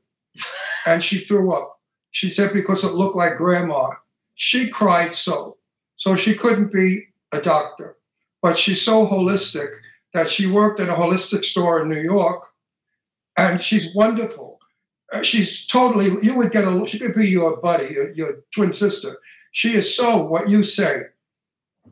And she threw up. She said because it looked like grandma. She cried so. So she couldn't be a doctor. But she's so holistic that she worked at a holistic store in New York. And she's wonderful. Uh, She's totally, you would get a, she could be your buddy, your, your twin sister. She is so what you say.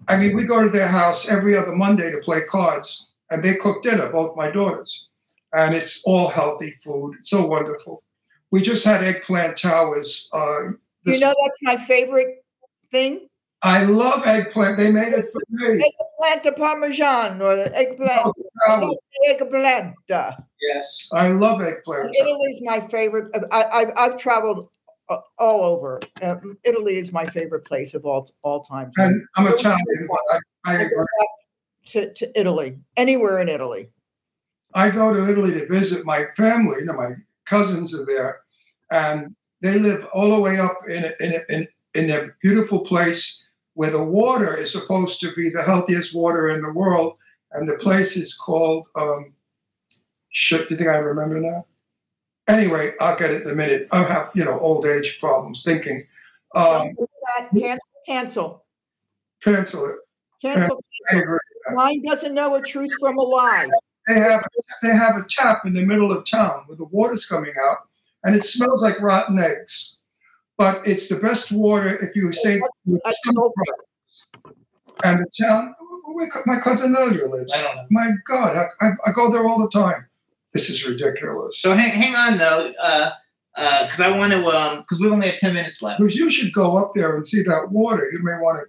I mean, we go to their house every other Monday to play cards, and they cook dinner, both my daughters. And it's all healthy food. It's so wonderful. We just had eggplant towers. Uh, You know, that's my favorite thing. I love eggplant. They made it for me. Eggplant de parmesan or the eggplant. Oh, eggplant. Yes. I love eggplant. Italy's my favorite. I, I've, I've traveled uh, all over. Uh, Italy is my favorite place of all all time. And I'm Italian, I, I I agree. to, to Italy, anywhere in Italy. I go to Italy to visit my family. You know, my cousins are there, and they live all the way up in a, in a, in, in a beautiful place where the water is supposed to be the healthiest water in the world, and the place is called. Um, shit, do you think I remember now? Anyway, I'll get it in a minute. I have you know old age problems thinking. Um, Cancel, cancel, cancel it. cancel. Agree. Mine doesn't know a truth from a lie. They have they have a tap in the middle of town where the water's coming out and it smells like rotten eggs. But it's the best water if you say with some products. and the town where my cousin Elia lives. I don't know. my god I, I, I go there all the time. This is ridiculous. So hang, hang on though, uh, because I want to, um, because we only have ten minutes left. because you should go up there and see that water. You may want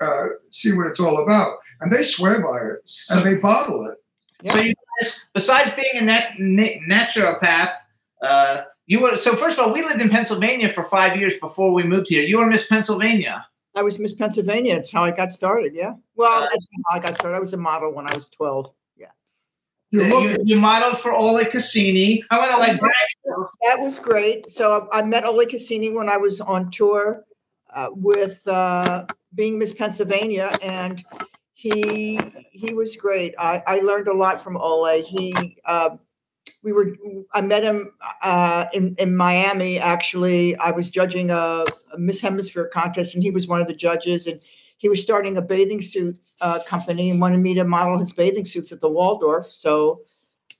to uh, see what it's all about. And they swear by it and they bottle it. So you besides being a nat- na- naturopath, uh, you were so first of all, we lived in Pennsylvania for five years before we moved here. You were Miss Pennsylvania. I was Miss Pennsylvania. That's how I got started. Yeah. Well, that's how I got started. I was a model when I was twelve. Yeah. You, you, modeled for Oleg Cassini. I want to like brag. That was great. So I I met Oleg Cassini when I was on tour uh, with uh, being Miss Pennsylvania, and he he was great. I, I learned a lot from Oleg. He uh, we were I met him uh, in in Miami. Actually, I was judging a, a Miss Hemisphere contest, and he was one of the judges. And he was starting a bathing suit uh, company and wanted me to model his bathing suits at the Waldorf. So,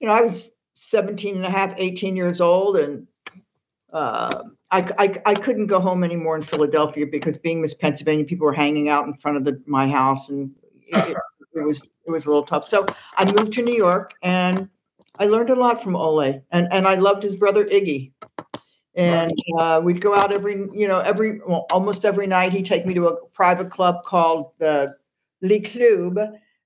you know, I was 17 and a half, 18 years old, and uh, I, I, I couldn't go home anymore in Philadelphia because being Miss Pennsylvania, people were hanging out in front of the, my house, and it, was it was a little tough. So I moved to New York, and I learned a lot from Oleg, and and I loved his brother Iggy. And uh, we'd go out every, you know, every well, almost every night. He'd take me to a private club called the Le Club,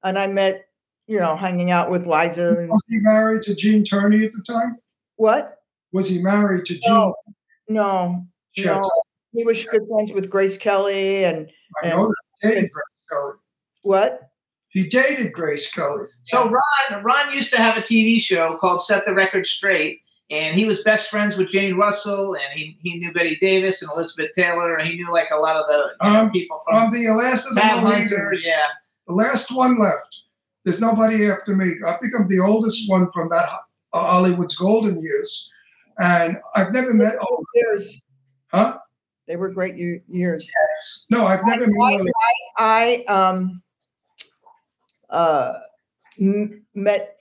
and I met, you know, hanging out with Liza. And, was he married to Gene Tierney at the time what? was he married to Gene No, no, no. He was good friends with Grace Kelly and, I and know that. He Grace Kelly. What? He dated Grace Kelly. So Ron, Ron used to have a TV show called Set the Record Straight, and he was best friends with Jane Russell, and he, he knew Bette Davis and Elizabeth Taylor, and he knew like a lot of the you know, Um, people from I'm the last of the Hunter. Yeah. The last one left. There's nobody after me. I think I'm the oldest one from that uh, Hollywood's golden years, and I've never met. Oh, years. Huh? They were great ye- years. No, I've never I, met. I, I um uh m- met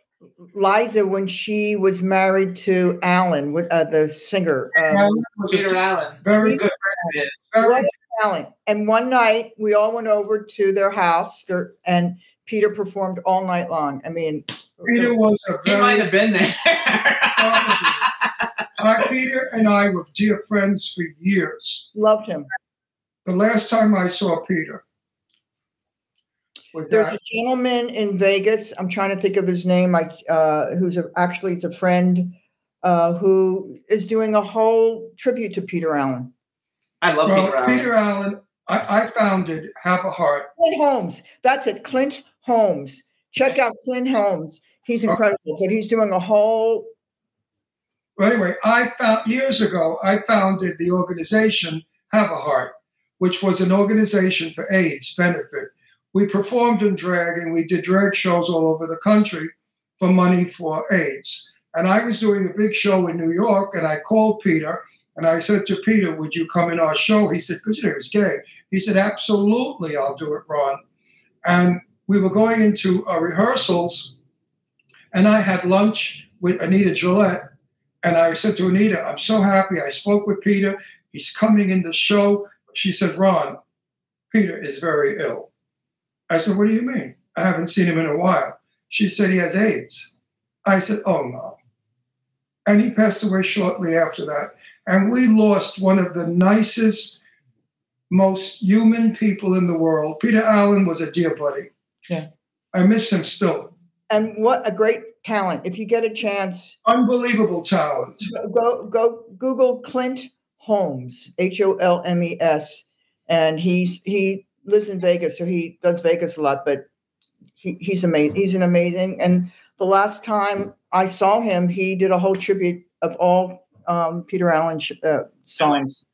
Liza when she was married to Allen, with uh, the singer. Um, Allen was a Peter Allen. Very good friend of his. Allen. And one night we all went over to their house, their, and Peter performed all night long. I mean, Peter was a very, He very. might have been there. Uh, Peter and I were dear friends for years. loved him. The last time I saw Peter was There's at- a gentleman in Vegas. I'm trying to think of his name. I uh, who's a, actually is a friend uh, who is doing a whole tribute to Peter Allen. I love well, Peter Allen. Peter Allen. I, I founded Have a Heart. Clint Holmes. That's it. Clint Holmes. Check out Clint Holmes. He's incredible, but he's doing a whole But anyway, I found years ago, I founded the organization Have a Heart, which was an organization for AIDS benefit. We performed in drag and we did drag shows all over the country for money for AIDS. And I was doing a big show in New York and I called Peter and I said to Peter, Would you come in our show? He said, Because you know, he was gay. He said, Absolutely, I'll do it, Ron. And we were going into uh, rehearsals and I had lunch with Anita Gillette. And I said to Anita, I'm so happy. I spoke with Peter. He's coming in the show. She said, Ron, Peter is very ill. I said, What do you mean? I haven't seen him in a while. She said, He has AIDS. I said, Oh, no. And he passed away shortly after that. And we lost one of the nicest, most human people in the world. Peter Allen was a dear buddy. Yeah. I miss him still. And what a great talent. If you get a chance, Unbelievable talent. go go Google Clint Holmes, H O L M E S, and he's he lives in Vegas, so he does Vegas a lot. But he, he's amazing. He's an amazing. And the last time I saw him, he did a whole tribute of all um, Peter Allen sh- uh, songs.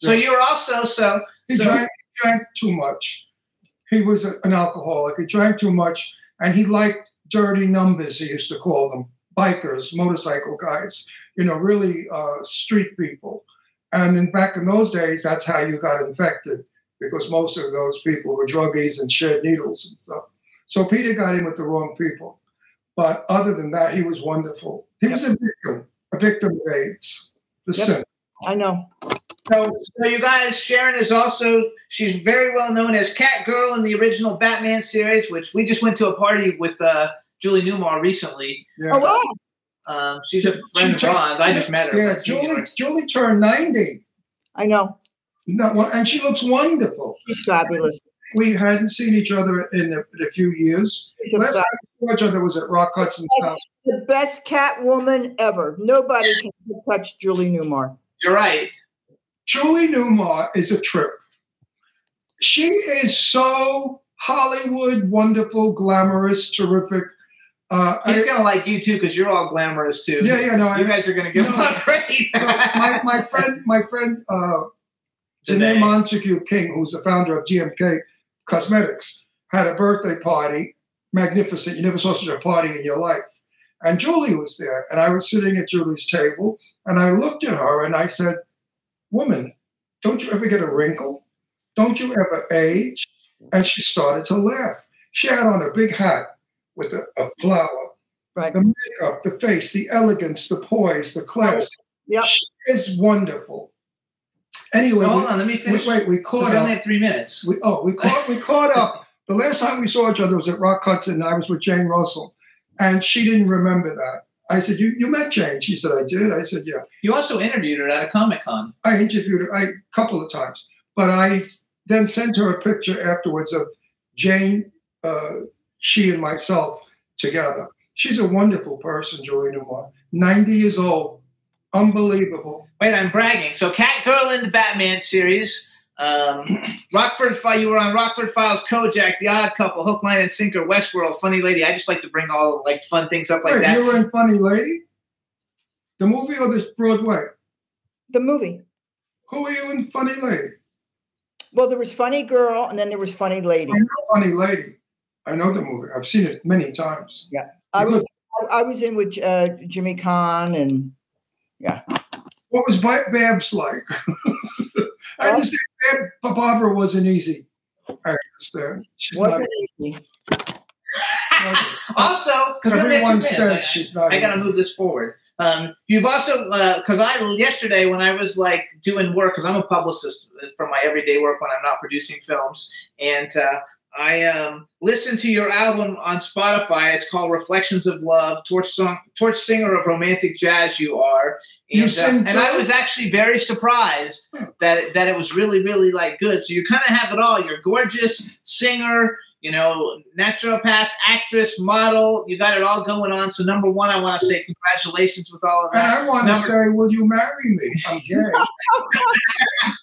So you were also so. He so drank, drank too much. He was a- an alcoholic. He drank too much, and he liked dirty numbers. He used to call them bikers, motorcycle guys. You know, really uh, street people. And in, back in those days, that's how you got infected because most of those people were druggies and shared needles and stuff. So Peter got in with the wrong people. But other than that, he was wonderful. He was a victim, a victim of AIDS. The Yep. sin. I know. So, so you guys, Sharyn is also she's very well known as Cat Girl in the original Batman series, which we just went to a party with uh, Julie Newmar recently. Yeah. Oh, wow. Um, she's a friend of turned- Ron's. I just met her. Yeah, Julie. Julie turned ninety. I know. Not one, and she looks wonderful. She's fabulous. We hadn't seen each other in a, in a few years. She's Last time we saw each other was at Rock Hudson South. That's the best cat woman ever. Nobody can touch Julie Newmar. You're right. Julie Newmar is a trip. She is so Hollywood, wonderful, glamorous, terrific. Uh, He's I- gonna like you too because you're all glamorous too. Yeah, yeah, no, I- You guys are gonna give No. him a great. my, my friend, my friend, uh, Janae Montague King, who's the founder of GMK Cosmetics, had a birthday party, magnificent. You never saw such a party in your life. And Julie was there, and I was sitting at Julie's table, and I looked at her and I said, "Woman, don't you ever get a wrinkle? Don't you ever age?" And she started to laugh. She had on a big hat with a, a flower. Right. The makeup, the face, the elegance, the poise, the class. Yep. She is wonderful. Anyway, hold we- on, let me finish. Wait, wait, we caught we up. only have three minutes. We, oh, we caught we caught up. The last time we saw each other was at Rock Hudson, and I was with Jane Russell, and she didn't remember that. I said, "You you met Jane?" She said, "I did." I said, "Yeah." You also interviewed her at a Comic Con. I interviewed her I, a couple of times, but I then sent her a picture afterwards of Jane, uh, she and myself together. She's a wonderful person, Julie Newmar. Ninety years old, unbelievable. Wait, I'm bragging. So, Cat Girl in the Batman series. Um, Rockford File. You were on Rockford Files, Kojak, The Odd Couple, Hook, Line, and Sinker, Westworld, Funny Lady. I just like to bring all like fun things up like Wait, that. you were in Funny Lady, the movie or the Broadway? The movie. Who were you in Funny Lady? Well, there was Funny Girl, and then there was Funny Lady. I know Funny Lady. I know the movie. I've seen it many times. Yeah, I was I I was in with uh, Jimmy Caan, and yeah. What was Babs like? I understand Bab- Barbara wasn't easy. I understand. She's Wasn't not easy. also, because Everyone says she's not I got to move this forward. Um, you've also because I yesterday when I was like doing work because I'm a publicist for my everyday work when I'm not producing films, and uh, I um, listened to your album on Spotify. It's called Reflections of Love. Torch song, torch singer of romantic jazz. You are. You And, uh, and I was actually very surprised that that it was really really like good. So you kind of have it all. You're gorgeous singer, you know, naturopath, actress, model. You got it all going on. So number one, I want to say congratulations with all of that. And. I want to say, will you marry me? I'm gay.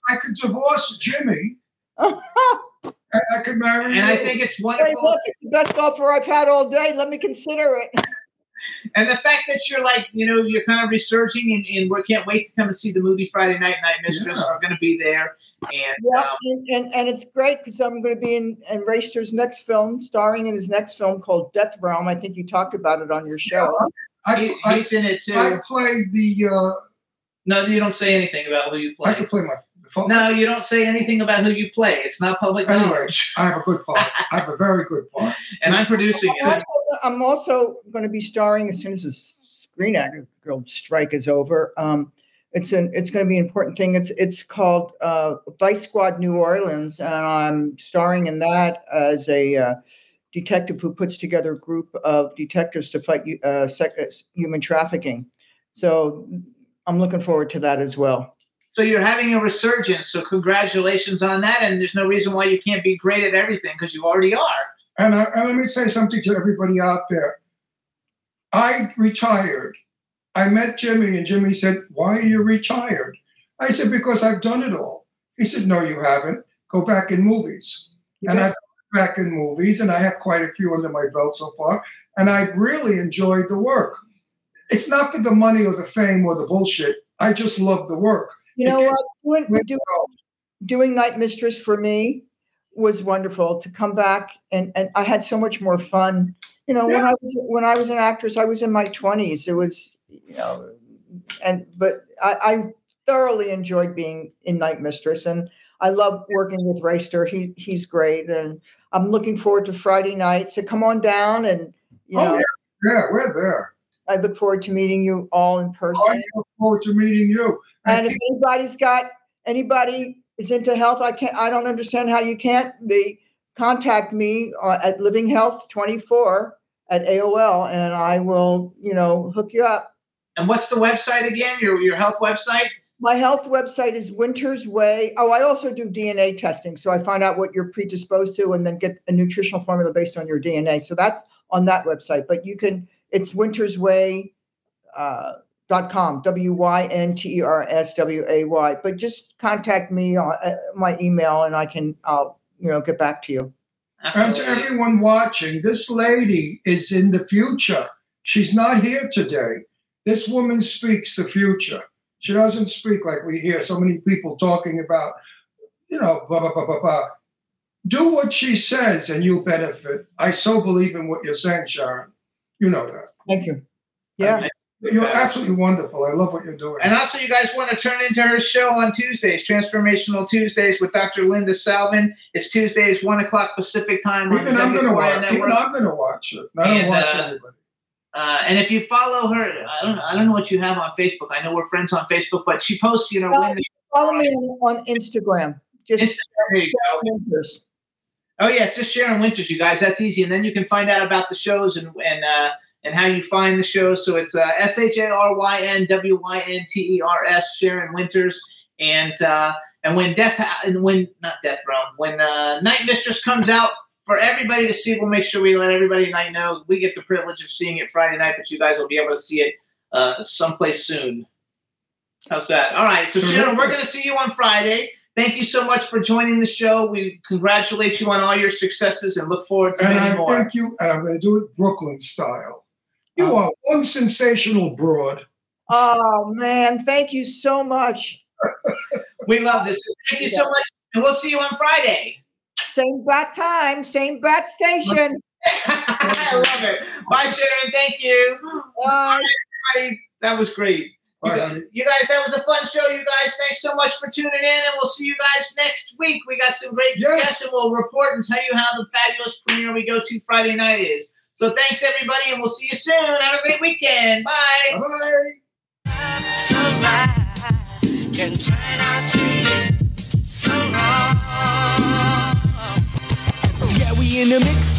I could divorce Jimmy. and I could marry and I think it's wonderful. Hey, wonderful. look, it's the best offer I've had all day. Let me consider it. and the fact that you're like, you know, you're kind of researching and, and we can't wait to come and see the movie Friday Night Night Mistress. Yeah. We're going to be there. And Yeah, um, and, and, and it's great because I'm going to be in, in Rayster's next film, starring in his next film called Death Realm. I think you talked about it on your show. I, he- I, he's in it too. I played the. Uh, no, you don't say anything about who you play. I could play my the phone. No, you don't say anything about who you play. It's not public Anyway, knowledge. I have a good part. I have a very good part. And I'm producing I'm it. also, I'm also going to be starring as soon as this Screen Actor Guild strike is over. Um, it's an it's going to be an important thing. It's it's called uh, Vice Squad New Orleans, and I'm starring in that as a uh, detective who puts together a group of detectives to fight uh, sec- uh, human trafficking. So I'm looking forward to that as well. So you're having a resurgence. So congratulations on that. And there's no reason why you can't be great at everything because you already are. And, I, and let me say something to everybody out there. I retired. I met Jimmy, and Jimmy said, Why are you retired? I said, Because I've done it all. He said, No, you haven't. Go back in movies. and I've gone back in movies, and I have quite a few under my belt so far. And I've really enjoyed the work. It's not for the money or the fame or the bullshit. I just love the work. You know what? Doing, doing, doing Night Mistress for me was wonderful to come back and, and I had so much more fun. You know, when I was when I was an actress, I was in my twenties. It was, you know, and but I, I thoroughly enjoyed being in Night Mistress and I love working with Rayster. He he's great and I'm looking forward to Friday night. So come on down and you Oh, know yeah. Yeah, we're there. I look forward to meeting you all in person. I look forward to meeting you. And if anybody's got anybody is into health, I can't. I don't understand how you can't be. Contact me uh, at Living Health twenty four at AOL, and I will, you know, hook you up. And what's the website again? Your your health website? My health website is Wynter's Way. Oh, I also do DNA testing, so I find out what you're predisposed to, and then get a nutritional formula based on your DNA. So that's on that website. But you can. It's Wynter's Way. Uh, dot com w y n t e r s w a y but just contact me on uh, my email and i can i'll you know get back to you And to everyone watching, this lady is in the future. She's not here today. This woman speaks the future. She doesn't speak like we hear so many people talking about, you know, blah, blah, blah, blah, blah. Do what she says and you'll benefit. I so believe in what you're saying, Sharyn. You know that. thank you yeah You're absolutely wonderful. I love what you're doing. And also, you guys want to turn into her show on Tuesdays, Transformational Tuesdays with Dr. Linda Salvin. It's Tuesdays, 1 o'clock Pacific time even I'm gonna watch. network. Even I'm gonna watch it. I don't And, watch uh, anybody. Uh, and if you follow her, I don't, I don't know what you have on Facebook. I know we're friends on Facebook, but she posts, you know, Well, follow me on, on instagram just Instagram, there you go. Wynters. Oh yeah, it's just Sharyn Wynters, you guys. That's easy, and then you can find out about the shows and and uh, and how you find the shows. So it's uh, S H A R Y N W Y N T E R S Sharyn Wynters, and uh, and when Death and when not Death Realm, when uh, Night Mistress comes out for everybody to see, we'll make sure we let everybody night know. We get the privilege of seeing it Friday night, but you guys will be able to see it uh, someplace soon. How's that? All right, so Sharyn, we're going to see you on Friday. Thank you so much for joining the show. We congratulate you on all your successes and look forward to And many I more. thank you, and I'm going to do it Brooklyn style. You oh. are one sensational broad. oh man thank you so much We love this. Thank you so much, and we'll see you on Friday. same bat time same bat station I love it. Bye, Sharyn. Thank you. Bye. everybody. That was great. You Bye, guys, you guys, that was a fun show. You guys, thanks so much for tuning in, and we'll see you guys next week. We got some great Yes. guests, and we'll report and tell you how the fabulous premiere we go to Friday night is. So thanks, everybody, and we'll see you soon. Have a great weekend. Bye. Bye. can turn out to be so wrong. Yeah, we in the mix.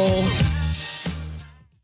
Oh.